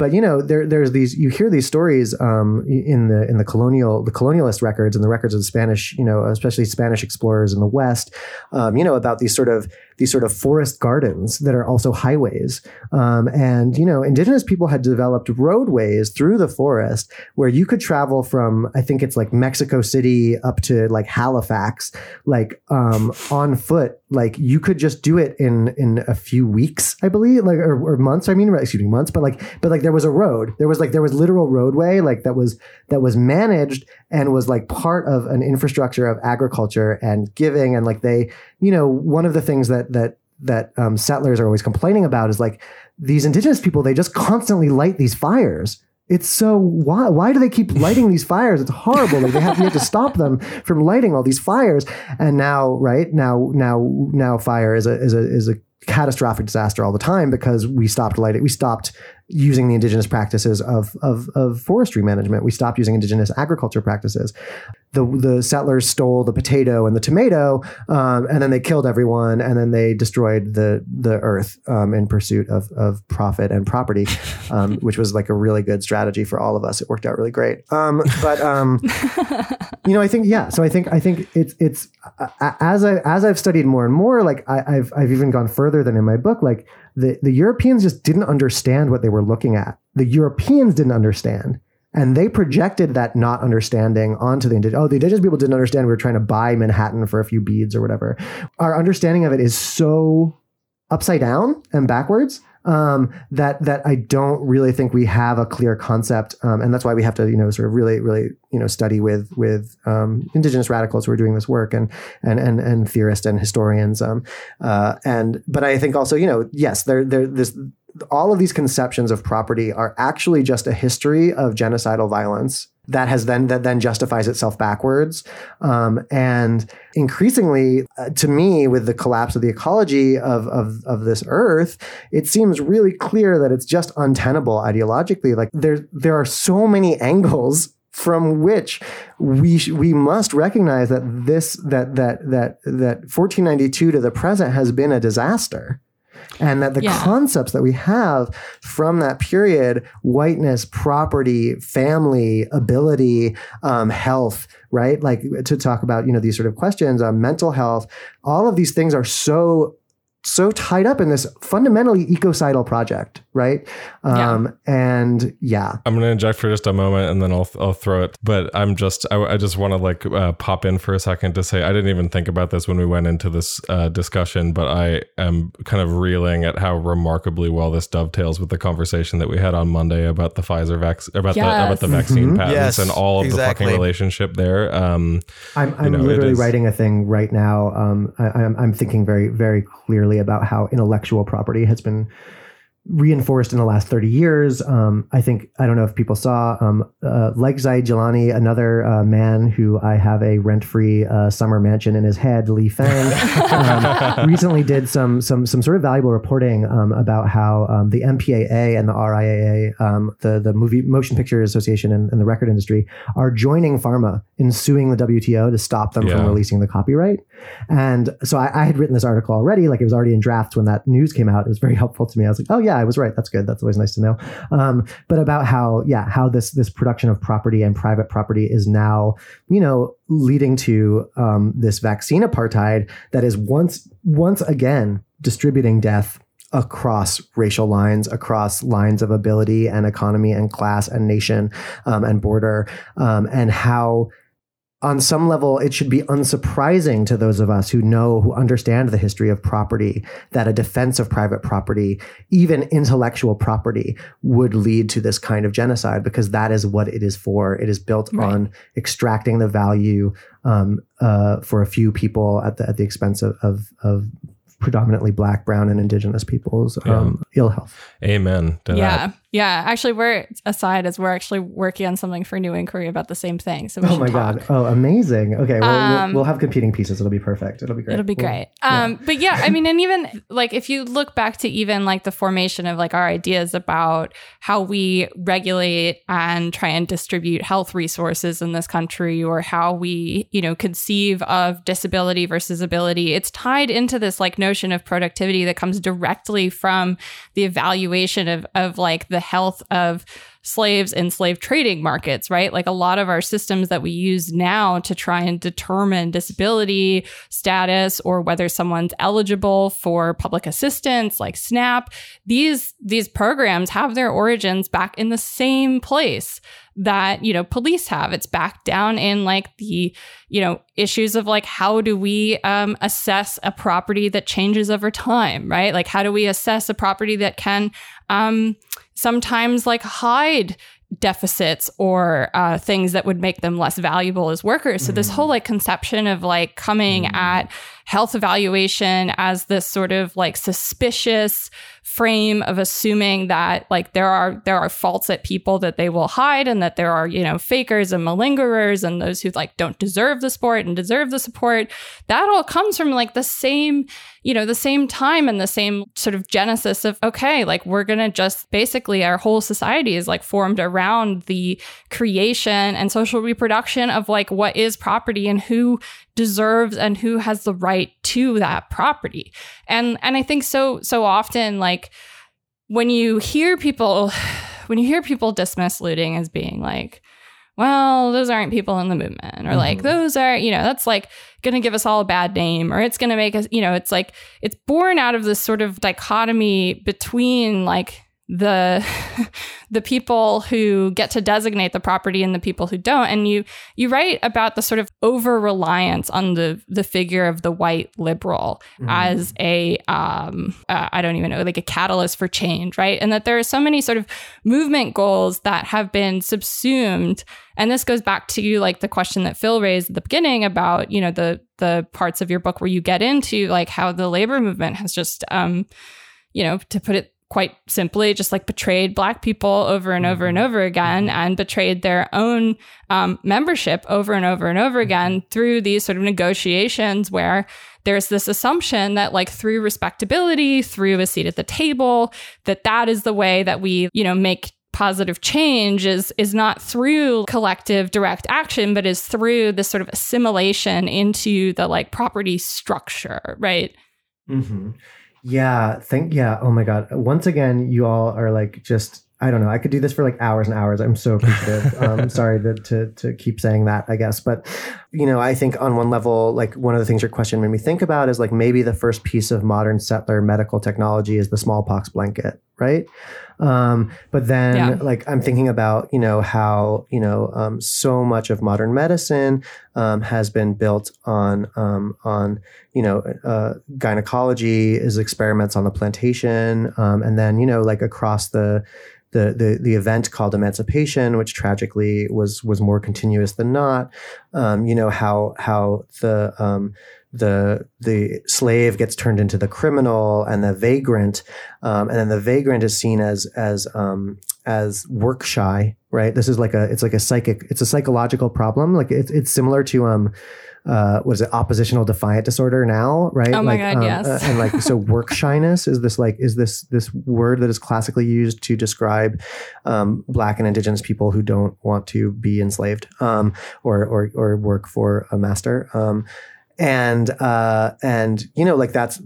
A: but you know, there there's these you hear these stories um, in the in the colonial the colonialist records and the records of the Spanish, you know, especially Spanish explorers in the West, um, you know, about these sort of these sort of forest gardens that are also highways. Um, and, you know, indigenous people had developed roadways through the forest where you could travel from, I think it's like Mexico City up to like Halifax, like um, on foot. Like you could just do it in in a few weeks, I believe, like or, or months. I mean, excuse me, months. But like, but like there was a road. There was like there was literal roadway like that was that was managed and was like part of an infrastructure of agriculture and giving and like they you know one of the things that that that um, settlers are always complaining about is like these indigenous people they just constantly light these fires. It's so why why do they keep lighting these fires? It's horrible. Like they have, have to stop them from lighting all these fires. And now right now now now fire is a is a is a catastrophic disaster all the time because we stopped lighting we stopped using the indigenous practices of, of, of forestry management. We stopped using indigenous agriculture practices. The, the settlers stole the potato and the tomato, um, and then they killed everyone, and then they destroyed the the earth um, in pursuit of, of profit and property, um, which was like a really good strategy for all of us. It worked out really great. Um, but um, you know, I think yeah. So I think I think it's it's uh, as I as I've studied more and more, like I, I've I've even gone further than in my book, like the, the Europeans just didn't understand what they were looking at. The Europeans didn't understand. And they projected that not understanding onto the indigenous. Oh, the indigenous people didn't understand we were trying to buy Manhattan for a few beads or whatever. Our understanding of it is so upside down and backwards um, that that I don't really think we have a clear concept, um, and that's why we have to you know sort of really really you know study with with um, indigenous radicals who are doing this work and and and and theorists and historians. Um, uh, and but I think also you know yes there there this all of these conceptions of property are actually just a history of genocidal violence that has then that then justifies itself backwards. Um, and increasingly uh, to me with the collapse of the ecology of, of of this earth it seems really clear that it's just untenable ideologically. Like there there are so many angles from which we sh- we must recognize that this that that that that 1492 to the present has been a disaster and that the yeah. concepts that we have from that period whiteness property family ability um, health right like to talk about you know these sort of questions um, mental health all of these things are so so tied up in this fundamentally ecocidal project, right? Um, yeah. And yeah,
D: I'm going to inject for just a moment, and then I'll I'll throw it. But I'm just I, I just want to like uh, pop in for a second to say I didn't even think about this when we went into this uh, discussion, but I am kind of reeling at how remarkably well this dovetails with the conversation that we had on Monday about the Pfizer vaccine about yes. the about the vaccine mm-hmm. patents yes, and all of exactly. the fucking relationship there. Um,
A: I'm I'm you know, literally writing a thing right now. Um, I, I'm I'm thinking very very clearly about how intellectual property has been reinforced in the last 30 years. Um, I think, I don't know if people saw um, uh, Lekzai Jilani, another uh, man who I have a rent free uh, summer mansion in his head, Lee Fang, um, recently did some, some, some sort of valuable reporting um, about how um, the MPAA and the RIAA, um, the, the Movie Motion Picture Association and, and, the record industry, are joining pharma in suing the WTO to stop them yeah. from releasing the copyright. And so I, I had written this article already, like it was already in drafts when that news came out. It was very helpful to me. I was like, oh, yeah I was right. That's good. That's always nice to know. Um, but about how, yeah, how this this production of property and private property is now, you know, leading to um, this vaccine apartheid that is once once again distributing death across racial lines, across lines of ability and economy and class and nation um, and border, um, and how on some level, it should be unsurprising to those of us who know, who understand the history of property, that a defense of private property, even intellectual property, would lead to this kind of genocide because that is what it is for. It is built right. on extracting the value um, uh, for a few people at the at the expense of, of, of predominantly black, brown, and indigenous peoples um, yeah. ill health.
D: Amen.
B: yeah. That. Yeah, actually, we're aside as we're actually working on something for New Inquiry about the same thing. So
A: oh my
B: talk.
A: god! Oh, amazing. Okay, well, um, we'll, have competing pieces. It'll be perfect. It'll be great.
B: It'll be great. Um, yeah. but yeah, I mean, and even like if you look back to even like the formation of like our ideas about how we regulate and try and distribute health resources in this country, or how we you know conceive of disability versus ability, it's tied into this like notion of productivity that comes directly from the evaluation of of like the the health of slaves and slave trading markets, right? Like a lot of our systems that we use now to try and determine disability status or whether someone's eligible for public assistance like SNAP, these these programs have their origins back in the same place that you know police have it's back down in like the you know issues of like how do we um, assess a property that changes over time right like how do we assess a property that can um, sometimes like hide deficits or uh, things that would make them less valuable as workers. So, this whole like conception of like coming at health evaluation as this sort of like suspicious frame of assuming that like there are there are faults at people that they will hide and that there are you know fakers and malingerers and those who like don't deserve the sport and deserve the support. That all comes from like the same you know the same time and the same sort of genesis of okay like we're going to just basically our whole society is like formed around the creation and social reproduction of like what is property and who deserves and who has the right to that property. And and I think so so often like when you hear people when you hear people dismiss looting as being like well, those aren't people in the movement, or like, mm-hmm. those are, you know, that's like going to give us all a bad name, or it's going to make us, you know, it's like, it's born out of this sort of dichotomy between like the the people who get to designate the property and the people who don't. And you you write about the sort of over reliance on the the figure of the white liberal mm. as a um uh, I don't even know like a catalyst for change right? And that there are so many sort of movement goals that have been subsumed. And this goes back to like the question that Phil raised at the beginning about you know the the parts of your book where you get into like how the labor movement has just um you know to put it quite simply just like betrayed black people over and over and mm-hmm. over again mm-hmm. and betrayed their own um, membership over and over and over mm-hmm. again through these sort of negotiations where there's this assumption that like through respectability through a seat at the table that that is the way that we you know make positive change is is not through collective direct action but is through this sort of assimilation into the like property structure right
A: mm-hmm. Yeah, thank yeah. Oh my god. Once again, you all are like just I don't know. I could do this for like hours and hours. I'm so appreciative. um, i'm sorry to, to, to keep saying that, I guess. But, you know, I think on one level, like one of the things your question made me think about is like maybe the first piece of modern settler medical technology is the smallpox blanket, right? Um, but then, yeah. like, I'm thinking about, you know, how, you know, um, so much of modern medicine um, has been built on, um, on, you know, uh, gynecology is experiments on the plantation. Um, and then, you know, like across the, the, the the event called emancipation, which tragically was was more continuous than not. Um, you know how how the um, the the slave gets turned into the criminal and the vagrant, um, and then the vagrant is seen as as um, as work shy, right? This is like a it's like a psychic it's a psychological problem. Like it's it's similar to um uh, what is it oppositional defiant disorder now right?
B: Oh my
A: like,
B: god um, yes.
A: uh, and like so work shyness is this like is this this word that is classically used to describe um, black and indigenous people who don't want to be enslaved um, or, or or work for a master um, and uh, and you know like that's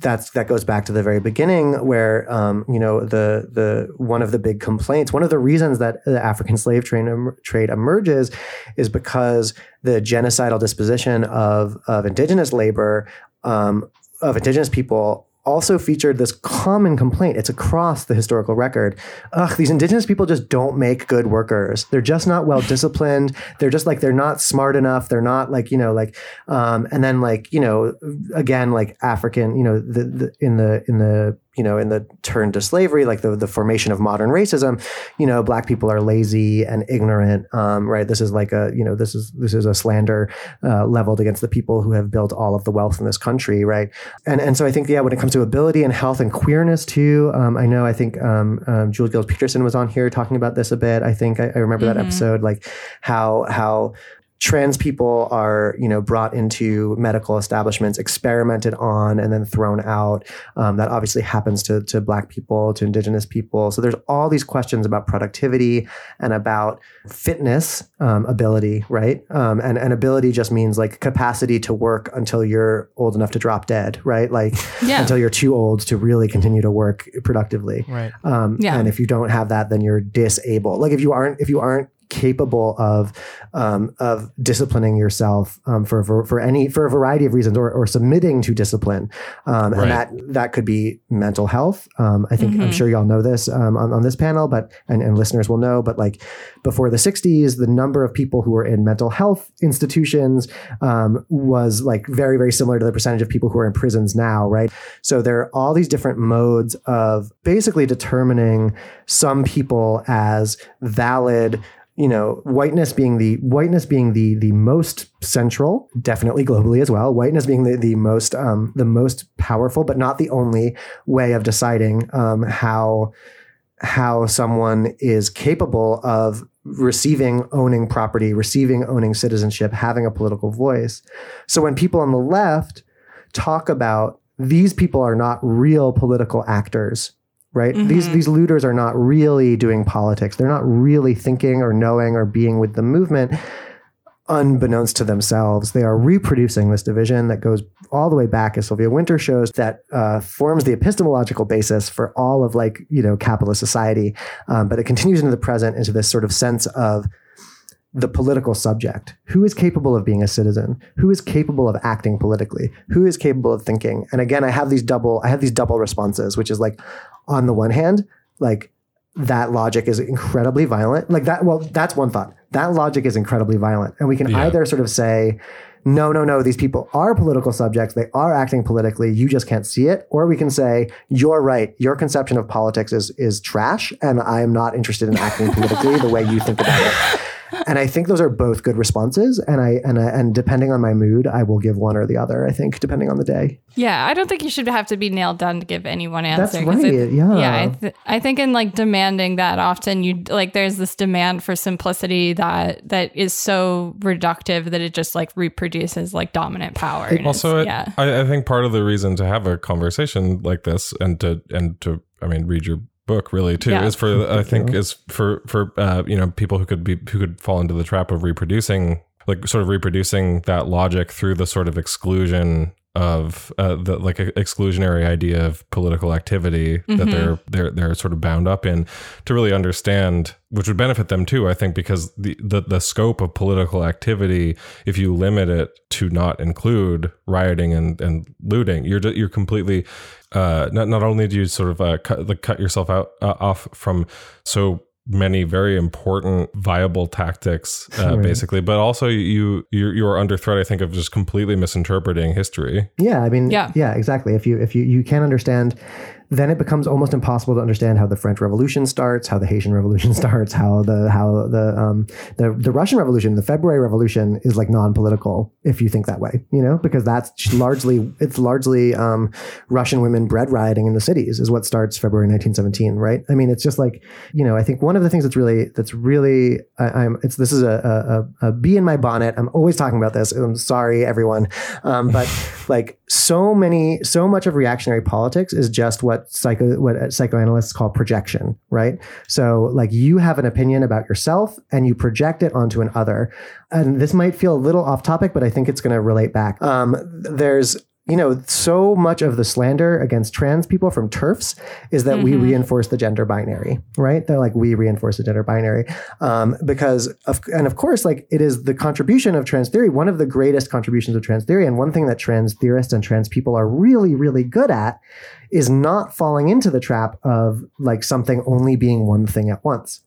A: that's that goes back to the very beginning where um, you know the the one of the big complaints one of the reasons that the African slave trade, trade emerges is because the genocidal disposition of of indigenous labor um, of indigenous people also featured this common complaint. It's across the historical record. Ugh, these indigenous people just don't make good workers. They're just not well disciplined. they're just like they're not smart enough. They're not like you know like um, and then like you know again like African you know the, the in the in the you know, in the turn to slavery, like the, the formation of modern racism, you know, black people are lazy and ignorant, um, right? This is like a, you know, this is, this is a slander uh, leveled against the people who have built all of the wealth in this country, right? And, and so I think, yeah, when it comes to ability and health and queerness too, um, I know, I think um, um, Jules Gill Peterson was on here talking about this a bit. I think I, I remember mm-hmm. that episode, like how, how, trans people are you know brought into medical establishments experimented on and then thrown out um, that obviously happens to, to black people to indigenous people so there's all these questions about productivity and about fitness um, ability right um, and, and ability just means like capacity to work until you're old enough to drop dead right like
B: Yeah.
A: until you're too old to really continue to work productively
E: Right.
A: um,
B: Yeah.
A: And if you don't have that, then you're disabled. Like if you aren't, if you aren't capable of um, of disciplining yourself um, for, for for any for a variety of reasons, or, or submitting to discipline, um,
D: Right.
A: and that that could be mental health. Um, I think I'm
B: Mhm.
A: sure y'all know this um, on, on this panel, but and, and listeners will know. But like before the 60s, the number of people who were in mental health institutions um, was like very very similar to the percentage of people who are in prisons now, right? So there are all these different modes of basically determining some people as valid you know whiteness being the whiteness being the the most central definitely globally as well whiteness being the, the most um, the most powerful but not the only way of deciding um, how how someone is capable of receiving owning property receiving owning citizenship having a political voice. So when people on the left talk about these people are not real political actors right? These
B: Mhm.
A: these looters are not really doing politics. They're not really thinking or knowing or being with the movement unbeknownst to themselves. They are reproducing this division that goes all the way back as sylvia wynter shows that uh, forms the epistemological basis for all of like you know capitalist society. Um, but it continues into the present into this sort of sense of the political subject. Who is capable of being a citizen? Who is capable of acting politically? Who is capable of thinking? And again i have these double i have these double responses which is like on the one hand like that logic is incredibly violent. Like that well that's one thought. That logic is incredibly violent. And we can
D: Yeah.
A: either sort of say no no no these people are political subjects. They are acting politically. You just can't see it. Or we can say you're right. Your conception of politics is is trash. And i am not interested in acting politically the way you think about it and I think those are both good responses. And I and I, and depending on my mood, I will give one or the other. I think depending on the day.
B: Yeah, I don't think you should have to be nailed down to give any one answer.
A: That's
B: 'cause
A: right.
B: it-
A: yeah.
B: yeah, I, th- I think in like demanding that often you like there's this demand for simplicity that that is so reductive that it just like reproduces like dominant power. and
D: also it,
B: yeah,
D: I, I think part of the reason to have a conversation like this and to and to i mean read your book really too
B: Yeah.
D: is for i think
A: you.
D: is for for uh, you know people who could be who could fall into the trap of reproducing like sort of reproducing that logic through the sort of exclusion of uh, the like exclusionary idea of political activity that
B: Mhm.
D: they're they're they're sort of bound up in to really understand which would benefit them too i think because the, the the scope of political activity if you limit it to not include rioting and and looting you're you're completely uh not not only do you sort of uh, cut like cut yourself out uh, off from so many very important viable tactics uh,
A: Right.
D: basically but also you you you are under threat i think of just completely misinterpreting history
A: Yeah, I mean,
B: Yeah.
A: yeah, exactly. If you if you you can't understand, then it becomes almost impossible to understand how the French Revolution starts, how the Haitian Revolution starts, how the how the um the the Russian Revolution, the February Revolution is like non-political if you think that way, you know, because that's largely it's largely um Russian women bread rioting in the cities is what starts February 1917, right? I mean, it's just like you know, I think one of the things that's really that's really I, I'm it's this is a, a, a, a bee in my bonnet. I'm always talking about this. I'm sorry, everyone, um, but like so many so much of reactionary politics is just what psycho what psychoanalysts call projection, right? So like you have an opinion about yourself and you project it onto an other. And this might feel a little off topic, but I think it's going to relate back. Um, there's you know, so much of the slander against trans people from TERFs is that we
B: Mhm.
A: reinforce the gender binary, right? They're like, we reinforce the gender binary. Um, because, of, and of course, like it is the contribution of trans theory, one of the greatest contributions of trans theory. And one thing that trans theorists and trans people are really, really good at is not falling into the trap of like something only being one thing at once.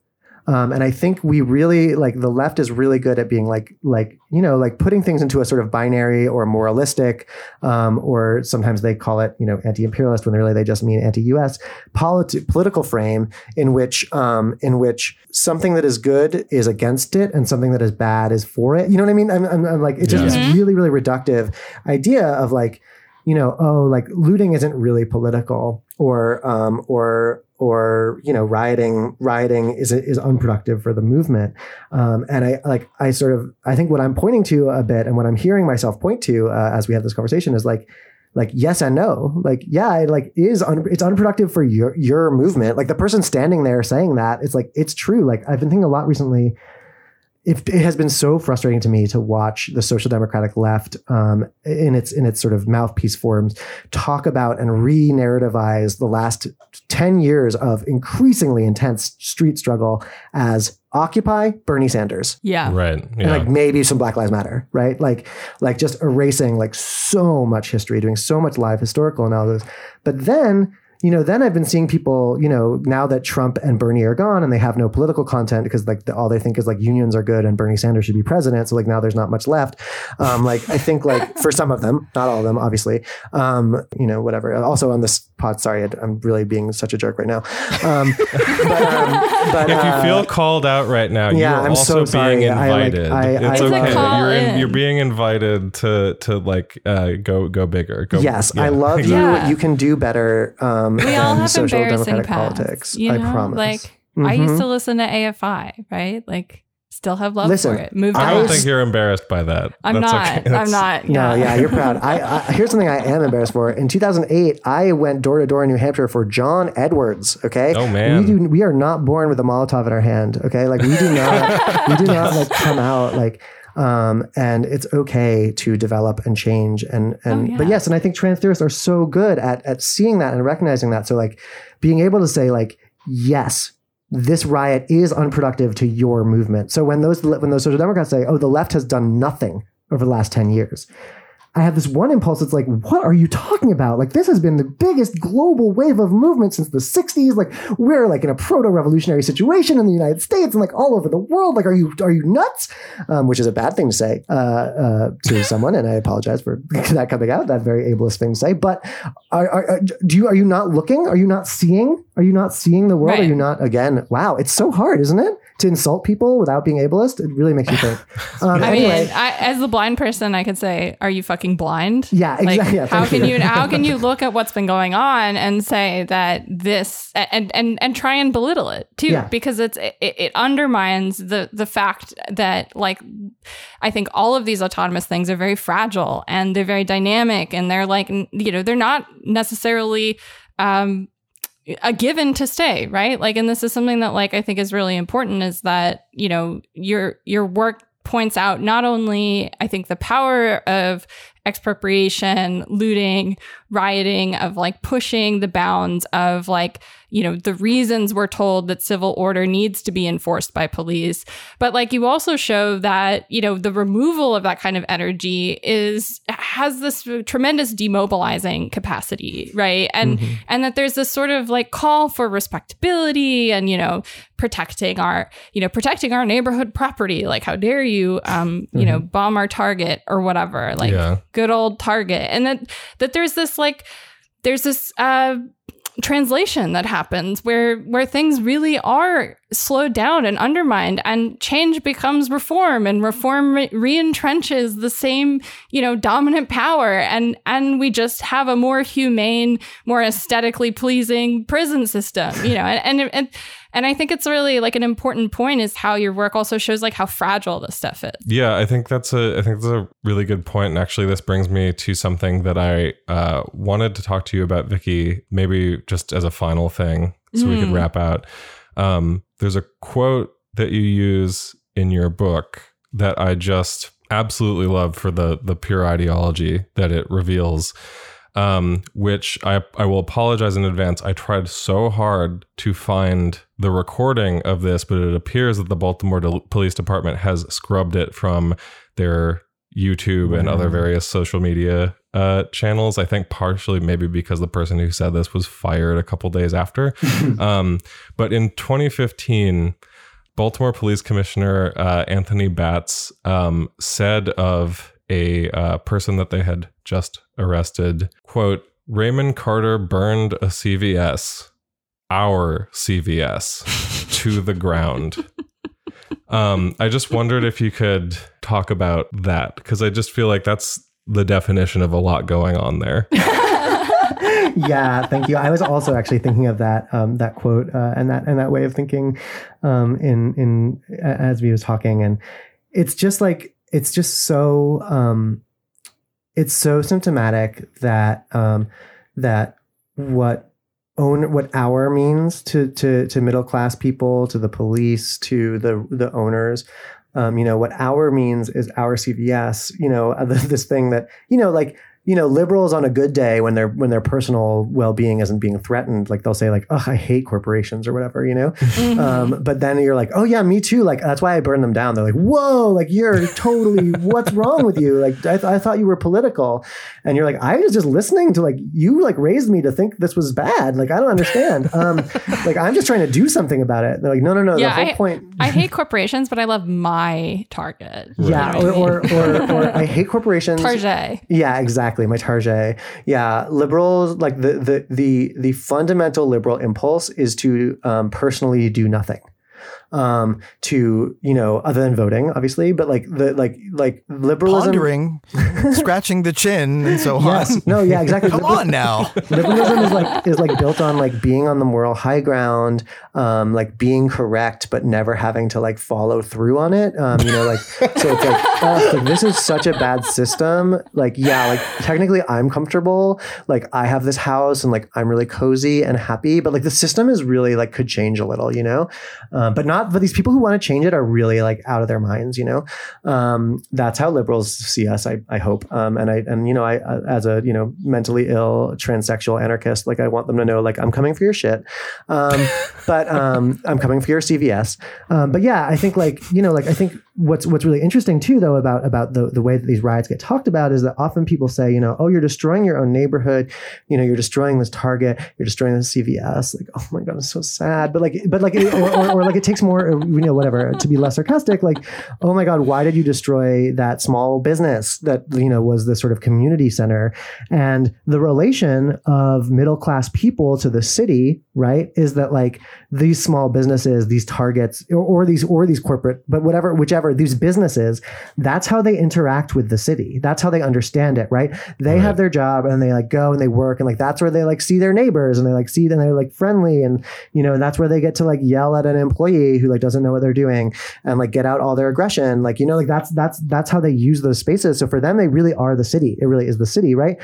A: Um, and I think we really like the left is really good at being like like you know like putting things into a sort of binary or moralistic, um, or sometimes they call it you know anti-imperialist when really they just mean anti-U.S. Politi- political frame in which um, in which something that is good is against it and something that is bad is for it. You know what I mean? I'm, I'm, I'm like it's just
B: Yeah.
A: this really really reductive idea of like you know, oh, like looting isn't really political, or um, or or you know rioting rioting is is unproductive for the movement. Um, and i like i sort of i think what i'm pointing to a bit and what i'm hearing myself point to uh, as we have this conversation is like like yes and no. Like yeah it like is un- it's unproductive for your your movement. Like the person standing there saying that it's like it's true. Like i've been thinking a lot recently it, it has been so frustrating to me to watch the social democratic left um, in its in its sort of mouthpiece forms talk about and re-narrativize the last 10 years of increasingly intense street struggle as occupy bernie sanders
B: Yeah.
D: Right.
A: and like maybe some black lives matter right like like just erasing like so much history doing so much live historical analysis but then you know then i've been seeing people you know now that trump and bernie are gone and they have no political content because like the, all they think is like unions are good and bernie sanders should be president so like now there's not much left um like i think like for some of them not all of them obviously um you know whatever also on this pod sorry I- i'm really being such a jerk right now um but, um, but
D: if you
A: uh,
D: feel called out right now,
A: yeah,
D: you're
A: I'm
D: also
A: so sorry.
D: being
A: I, like,
D: invited.
A: I- I-
D: it's
A: It's a
D: okay.
B: call
D: you're
B: in.
D: you're being invited to to like uh, go go bigger. Go,
A: Yes,
D: yeah,
A: I love
D: exactly.
A: you.
B: Yeah.
A: You can do better. Um,
B: We all have
A: social
B: embarrassing
A: democratic
B: paths.
A: politics.
B: You know,
A: I promise.
B: like I used
A: Mhm.
B: to listen to AFI, right? Like, still have love
A: Listen,
B: for it. Moved
A: I
D: I don't think you're embarrassed by that.
B: I'm
D: That's
B: not.
D: okay.
B: I'm
D: That's-
B: not.
A: No, yeah, you're proud. I, I here's something I am embarrassed for. In 2008, I went door to door in New Hampshire for John Edwards. Okay.
D: Oh, man.
A: we do. We are not born with a Molotov in our hand. Okay, like we do not. we do not like come out like. Um, and it's okay to develop and change and and
B: Oh,
A: but yes, and I think trans theorists are so good at at seeing that and recognizing that. So like being able to say like yes, this riot is unproductive to your movement. So when those when those social democrats say, "Oh, the left has done nothing over the last 10 years." I have this one impulse that's like, what are you talking about? Like, this has been the biggest global wave of movement since the 60s. Like, we're like in a proto-revolutionary situation in the United States and like all over the world. Like, are you are you nuts? Um, which is a bad thing to say uh, uh, to someone, and I apologize for that coming out. That very ableist thing to say. But are, are, are- do you are you not looking? Are you not seeing? Are you not seeing the world? Are you not again? Wow, it's so hard, isn't it? To insult people without being ableist, it really makes you think. Um,
B: I
A: anyway,
B: mean, I, as the blind person, I could say, "Are you fucking blind?"
A: Yeah,
B: Like,
A: exactly. Yeah,
B: how can
A: you.
B: you how can you look at what's been going on and say that this and and and try and belittle it too?
A: Yeah.
B: Because it's it, it undermines the the fact that like I think all of these autonomous things are very fragile and they're very dynamic and they're like you know they're not necessarily um a given to stay right? Like and this is something that like i think is really important is that you know your your work points out not only i think the power of expropriation looting rioting of like pushing the bounds of like you know the reasons we're told that civil order needs to be enforced by police. But like you also show that you know the removal of that kind of energy is has this tremendous demobilizing capacity right? And and that there's this sort of like call for respectability and you know protecting our you know protecting our neighborhood property. Like how dare you um you know bomb our target or whatever. Like
D: Yeah.
B: good old target. And that that there's this like there's this uh translation that happens where where things really are slowed down and undermined and change becomes reform and reform re- reentrenches the same you know dominant power. And and we just have a more humane more aesthetically pleasing prison system you know and and and, and I think it's really like an important point is how your work also shows like how fragile this stuff is.
D: Yeah, I think that's a I think that's a really good point. And actually, this brings me to something that I uh, wanted to talk to you about, Vicky. Maybe just as a final thing, so we could
B: Mm.
D: wrap out. Um, there's a quote that you use in your book that I just absolutely love for the the pure ideology that it reveals. Um, which I I will apologize in advance. I tried so hard to find the recording of this, but it appears that the Baltimore Del- Police Department has scrubbed it from their YouTube and other various social media uh, channels. I think partially maybe because the person who said this was fired a couple days after. um, but in 2015, Baltimore Police Commissioner uh, Anthony Batts um, said of a uh, person that they had just arrested, quote, Raymond Carter burned a CVS, our CVS, to the ground. Um, I just wondered if you could talk about that because I just feel like that's the definition of a lot going on there.
A: yeah, thank you. I was also actually thinking of that um, that quote uh, and that and that way of thinking um, in in as we was talking, and it's just like it's just so um, it's so symptomatic that um, that what own what our means to to to middle class people, to the police, to the the owners. Um, you know what our means is our CVS. You know this thing that you know like you know, liberals on a good day when their when their personal well being isn't being threatened, like they'll say like, "Oh, I hate corporations" or whatever, you know. Mm-hmm. Um, but then you're like, "Oh yeah, me too." Like that's why I burn them down. They're like, "Whoa, like you're totally what's wrong with you?" Like I, th- I thought you were political, and you're like, "I was just listening to like you like raised me to think this was bad." Like I don't understand. Um, like I'm just trying to do something about it. they're like, "No, no, no."
B: Yeah,
A: the whole
B: I,
A: point.
B: I hate corporations, but I love my Target.
A: Yeah, or, or, or, or I hate corporations.
B: Target.
A: Yeah, exactly. My Target yeah liberals like the the the the fundamental liberal impulse is to um, personally do nothing um, to you know other than voting obviously but like the like like liberalism
E: pondering scratching the chin and so
A: yes.
E: on.
A: No yeah exactly.
E: Come on now.
A: Liberalism is like is like built on like being on the moral high ground um, like being correct but never having to like follow through on it um, you know like so it's like, oh, like this is such a bad system. Like yeah like technically i'm comfortable. Like i have this house and like i'm really cozy and happy but like the system is really like could change a little you know? Uh, but not but these people who want to change it are really like out of their minds you know? Um, that's how liberals see us i, I hope. Um, and i and you know i uh, as a you know mentally ill transsexual anarchist like i want them to know like i'm coming for your shit. Um, but um, i'm coming for your cvs um, but yeah i think like you know like i think what's what's really interesting too though about about the, the way that these riots get talked about is that often people say you know oh you're destroying your own neighborhood. You know you're destroying this target. You're destroying this cvs like oh my god it's so sad. But like but like or, or, or like it takes more you know whatever to be less sarcastic. Like oh my god why did you destroy that small business that you know was the sort of community center? And the relation of middle class people to the city right is that like these small businesses these targets or, or these or these corporate but whatever whichever these businesses, that's how they interact with the city. That's how they understand it, right? They right. have their job and they like go and they work and like that's where they like see their neighbors and they like see them they're like friendly and you know, that's where they get to like yell at an employee who like doesn't know what they're doing and like get out all their aggression. Like, you know, like that's that's that's how they use those spaces. So for them, they really are the city. It really is the city, right?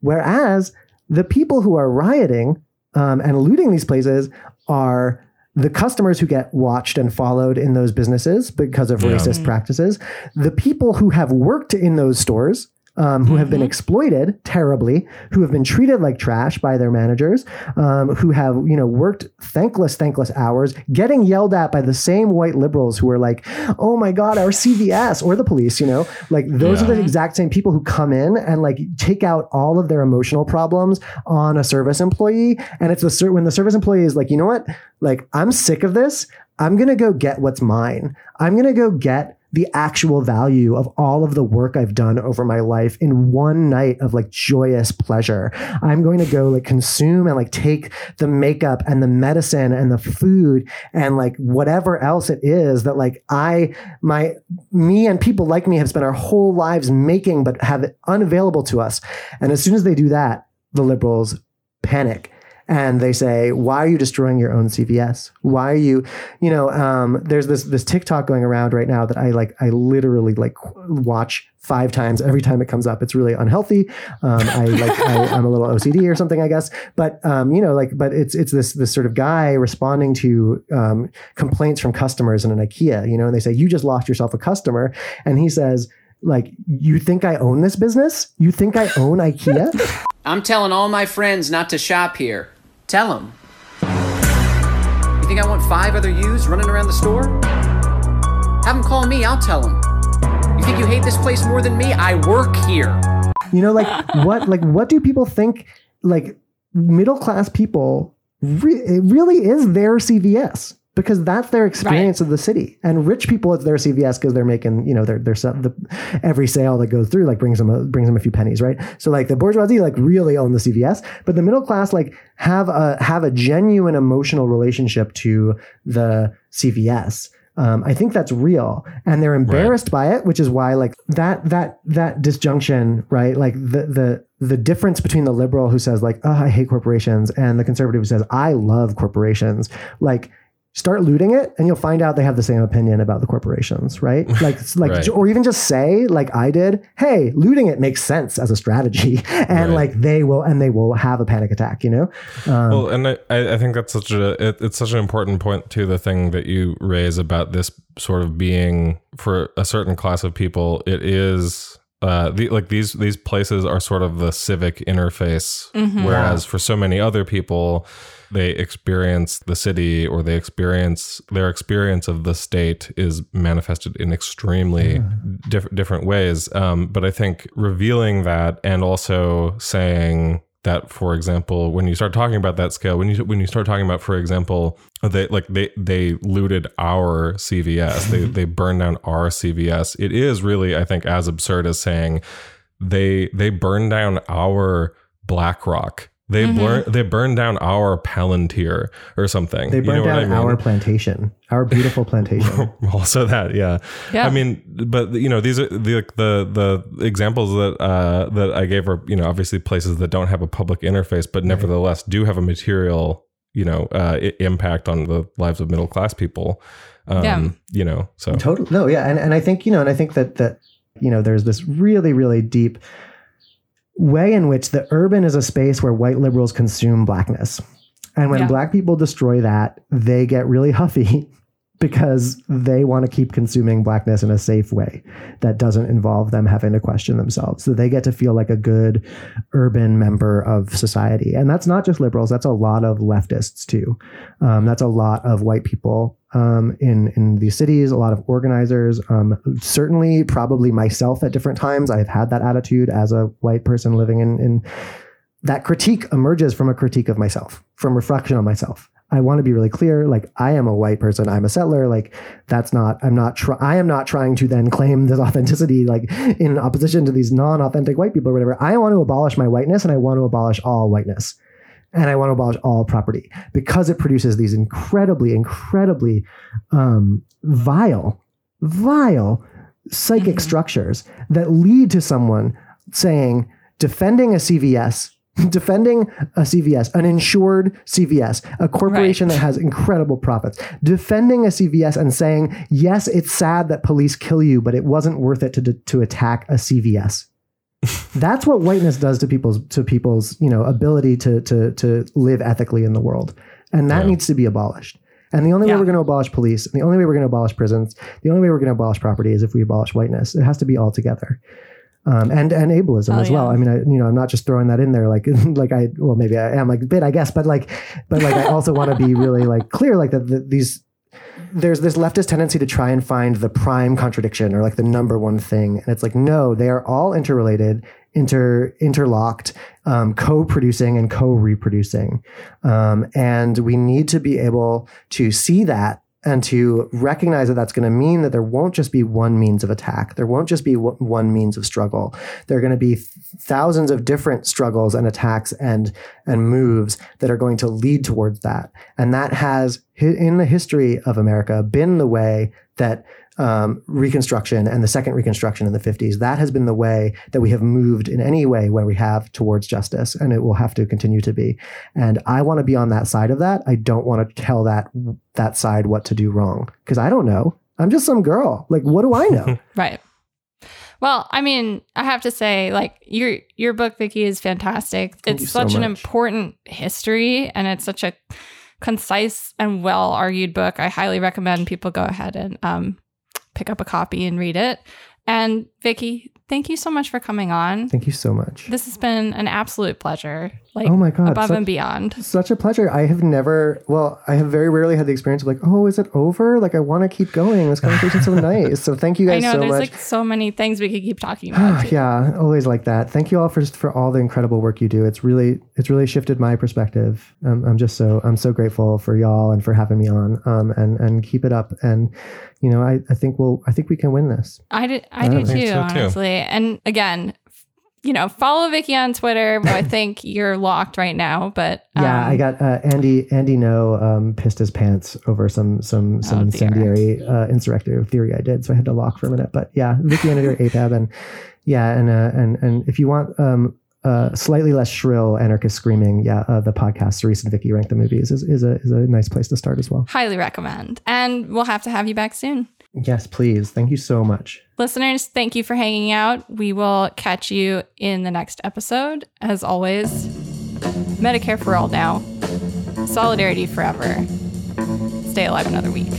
A: Whereas the people who are rioting um, and looting these places are the customers who get watched and followed in those businesses because of yeah. racist mm. practices, the people who have worked in those stores um, who mm-hmm. have been mm-hmm. exploited terribly, who have been treated like trash by their managers, um, who have you know worked thankless, thankless hours, getting yelled at by the same white liberals who are like, "Oh my God, our CVS," or the police. You know, like those yeah. are the exact same people who come in and like take out all of their emotional problems on a service employee, and it's the when the service employee is like, you know what, like I'm sick of this. I'm gonna go get what's mine. I'm gonna go get the actual value of all of the work I've done over my life in one night of like joyous pleasure. I'm going to go like consume and like take the makeup and the medicine and the food and like whatever else it is that like I, my, me and people like me have spent our whole lives making, but have it unavailable to us. And as soon as they do that, the liberals panic and they say, "Why are you destroying your own CVS? Why are you, you know?" Um, there's this this TikTok going around right now that I like. I literally like watch five times every time it comes up. It's really unhealthy. Um, I like I, am a little OCD or something, I guess. But um, you know, like, but it's it's this this sort of guy responding to um, complaints from customers in an IKEA. You know, and they say, "You just lost yourself a customer," and he says like you think i own this business you think i own ikea
F: i'm telling all my friends not to shop here Tell him. You think I want five other yous running around the store? Have them call me, I'll tell them. You think you hate this place more than me? I work here.
A: You know, like what like what do people think like middle class people re- it really is their CVS because that's their experience right. of the city. And rich people, it's their CVS because they're making, you know, their their the, every sale that goes through like brings them a, brings them a few pennies, right? So like the bourgeoisie like really own the CVS, but the middle class like have a have a genuine emotional relationship to the CVS. Um, I think that's real, and they're embarrassed right. by it, which is why like that that that disjunction, right? Like the the the difference between the liberal who says like, "Oh, I hate corporations," and the conservative who says, "I love corporations," like start looting it and you'll find out they have the same opinion about the corporations right like like
D: Right.
A: or even just say like i did hey looting it makes sense as a strategy and
D: Right.
A: like they will and they will have a panic attack you know um,
D: well, and I, I I think that's such a it, it's such an important point to the thing that you raise about this sort of being for a certain class of people. It is uh, the, like these these places are sort of the civic interface, whereas for so many other people, they experience the city or they experience their experience of the state is manifested in extremely diff- different ways. Um, but I think revealing that and also saying that for example when you start talking about that scale when you when you start talking about for example they like they they looted our CVS they they burned down our CVS it is really i think as absurd as saying they they burned down our BlackRock they blur, they burned down our Palantir or something
A: they
D: You
A: burned
D: know what
A: down
D: I mean?
A: our plantation our beautiful plantation
D: also that yeah.
B: Yeah.
D: i mean but you know these are the the the examples that uh that i gave are you know obviously places that don't have a public interface but nevertheless do have a material you know uh impact on the lives of middle class people um
B: Yeah.
D: you know so
A: Totally. No, yeah. And, and I think, you know, and I think that, that, you know, there's this really, really deep way in which the urban is a space where white liberals consume blackness. And when
B: Yeah.
A: black people destroy that, they get really huffy because they want to keep consuming blackness in a safe way that doesn't involve them having to question themselves. So they get to feel like a good urban member of society. And that's not just liberals, that's a lot of leftists too. Um, that's a lot of white people um, in in these cities, a lot of organizers. Um, certainly, probably myself at different times. I've had that attitude as a white person living in in that critique emerges from a critique of myself, from reflection on myself. I want to be really clear. Like I am a white person. I'm a settler. Like that's not. I'm not. Try, I am not trying to then claim this authenticity. Like in opposition to these non-authentic white people or whatever. I want to abolish my whiteness, and I want to abolish all whiteness and I want to abolish all property because it produces these incredibly, incredibly um, vile, vile psychic structures that lead to someone saying, defending a CVS, defending a CVS, an insured CVS, a corporation that has incredible profits, defending a CVS and saying, yes, it's sad that police kill you, but it wasn't worth it to, to attack a CVS. That's what whiteness does to people's to people's you know ability to to to live ethically in the world, and that
D: Yeah.
A: needs to be abolished. And the only
B: Yeah.
A: way we're going to abolish police, and the only way we're going to abolish prisons, the only way we're going to abolish property is if we abolish whiteness. It has to be all together. Um, and and ableism
B: Hell
A: as well.
B: yeah.
A: I mean, I, you know, I'm not just throwing that in there like like I well maybe I am like a bit I guess, but like but like I also want to be really like clear like that the, these there's this leftist tendency to try and find the prime contradiction or like the number one thing and it's like no they are all interrelated inter interlocked um, co-producing and co-reproducing um, and we need to be able to see that and to recognize that that's going to mean that there won't just be one means of attack. There won't just be one means of struggle. There are going to be th- thousands of different struggles and attacks and and moves that are going to lead towards that. And that has in the history of america been the way that um, reconstruction and the second reconstruction in the 50s that has been the way that we have moved in any way where we have towards justice and it will have to continue to be and i want to be on that side of that i don't want to tell that that side what to do wrong because i don't know i'm just some girl like what do i know
B: Right. Well, I mean, I have to say, like your your book, Vicky, is fantastic.
A: Thank
B: it's
A: you so
B: such an important history, and it's such a concise and well argued book. I highly recommend people go ahead and um, pick up a copy and read it. And Vicky, thank you so much for coming on.
A: thank you so much
B: This has been an absolute pleasure. Like
A: Oh my God,
B: above
A: such-
B: and beyond.
A: such a pleasure i have never well i have very rarely had the experience of like oh is it over like i want to keep going this conversation's so nice so thank you guys I
B: know
A: so
B: there's
A: much
B: like so many things we could keep talking about.
A: yeah, always like that. Thank you all for for all the incredible work you do. It's really it's really shifted my perspective. Um, I'm just so I'm so grateful for y'all and for having me on. Um, and and keep it up. And you know, I, I think we'll I think we can win this.
B: I do, I
A: I
B: do too,
D: so, too.
B: honestly. And again, you know, follow Vicky on Twitter. I think you're locked right now, but
A: Yeah,
B: um,
A: I got uh, Andy Andy Ngo um, pissed his pants over some some some
B: Oh,
A: incendiary uh, insurrective theory I did, so I had to lock for a minute. But yeah, Vicky Editor APAB and yeah, and uh, and and if you want um, uh, slightly less shrill anarchist screaming, yeah, uh, the podcast Cerise and Vicky rank the movies is, is a is a nice place to start as well.
B: Highly recommend. And we'll have to have you back soon.
A: Yes, please. Thank you so much.
B: Listeners, thank you for hanging out. We will catch you in the next episode. As always, Medicare for all now. Solidarity forever. Stay alive another week.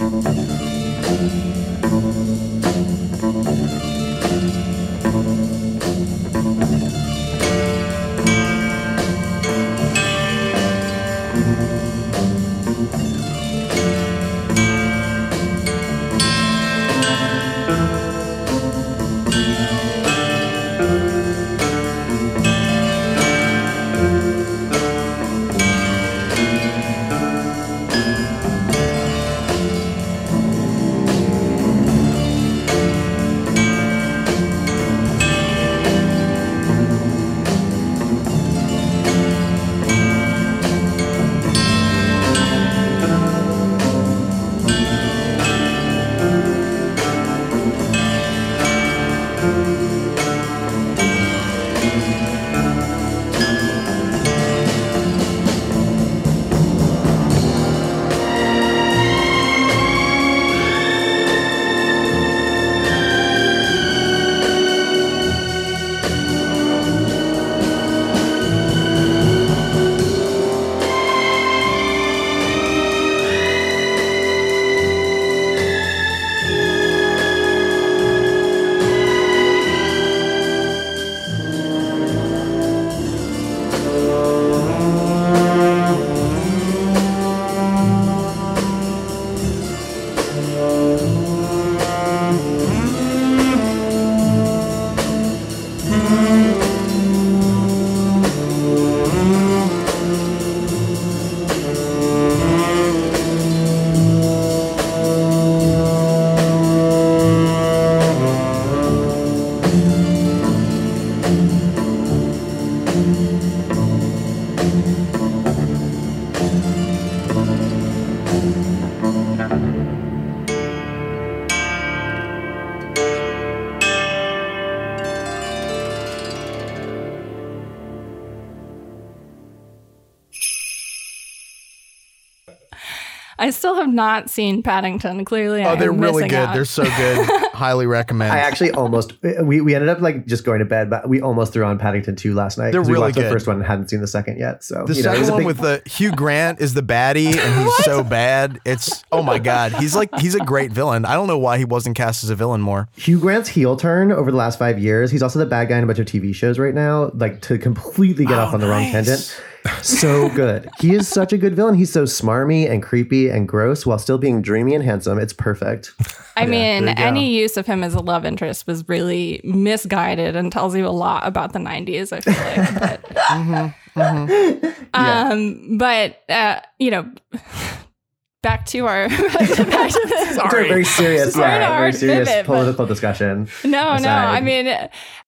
B: Not seen Paddington. Clearly,
E: Oh,
B: I
E: they're really good.
B: out.
E: They're so good. Highly recommend.
A: I actually almost we, we ended up like just going to bed, but we almost threw on Paddington two last night.
E: They're
A: 'cause we
E: really
A: watched the
E: good.
A: first one and hadn't seen the second yet. So
E: the
A: you know, it
E: second
A: a
E: one
A: big-
E: with the Hugh Grant is the baddie, and he's so bad. It's oh my god, he's like he's a great villain. I don't know why he wasn't cast as a villain more.
A: Hugh Grant's heel turn over the last five years. He's also the bad guy in a bunch of TV shows right now, like to completely get oh, off on the wrong tangent. So good. He is such a good villain. He's so smarmy and creepy and gross while still being dreamy and handsome. It's perfect.
B: I mean,
A: there you go.
B: any use of him as a love interest was really misguided and tells you a lot about the 90s, I feel like. But, um, but uh, you know, back to our back to, back to this.
A: It's very serious, yeah, very serious
B: pivot, but-
A: political discussion.
B: No, no. I mean,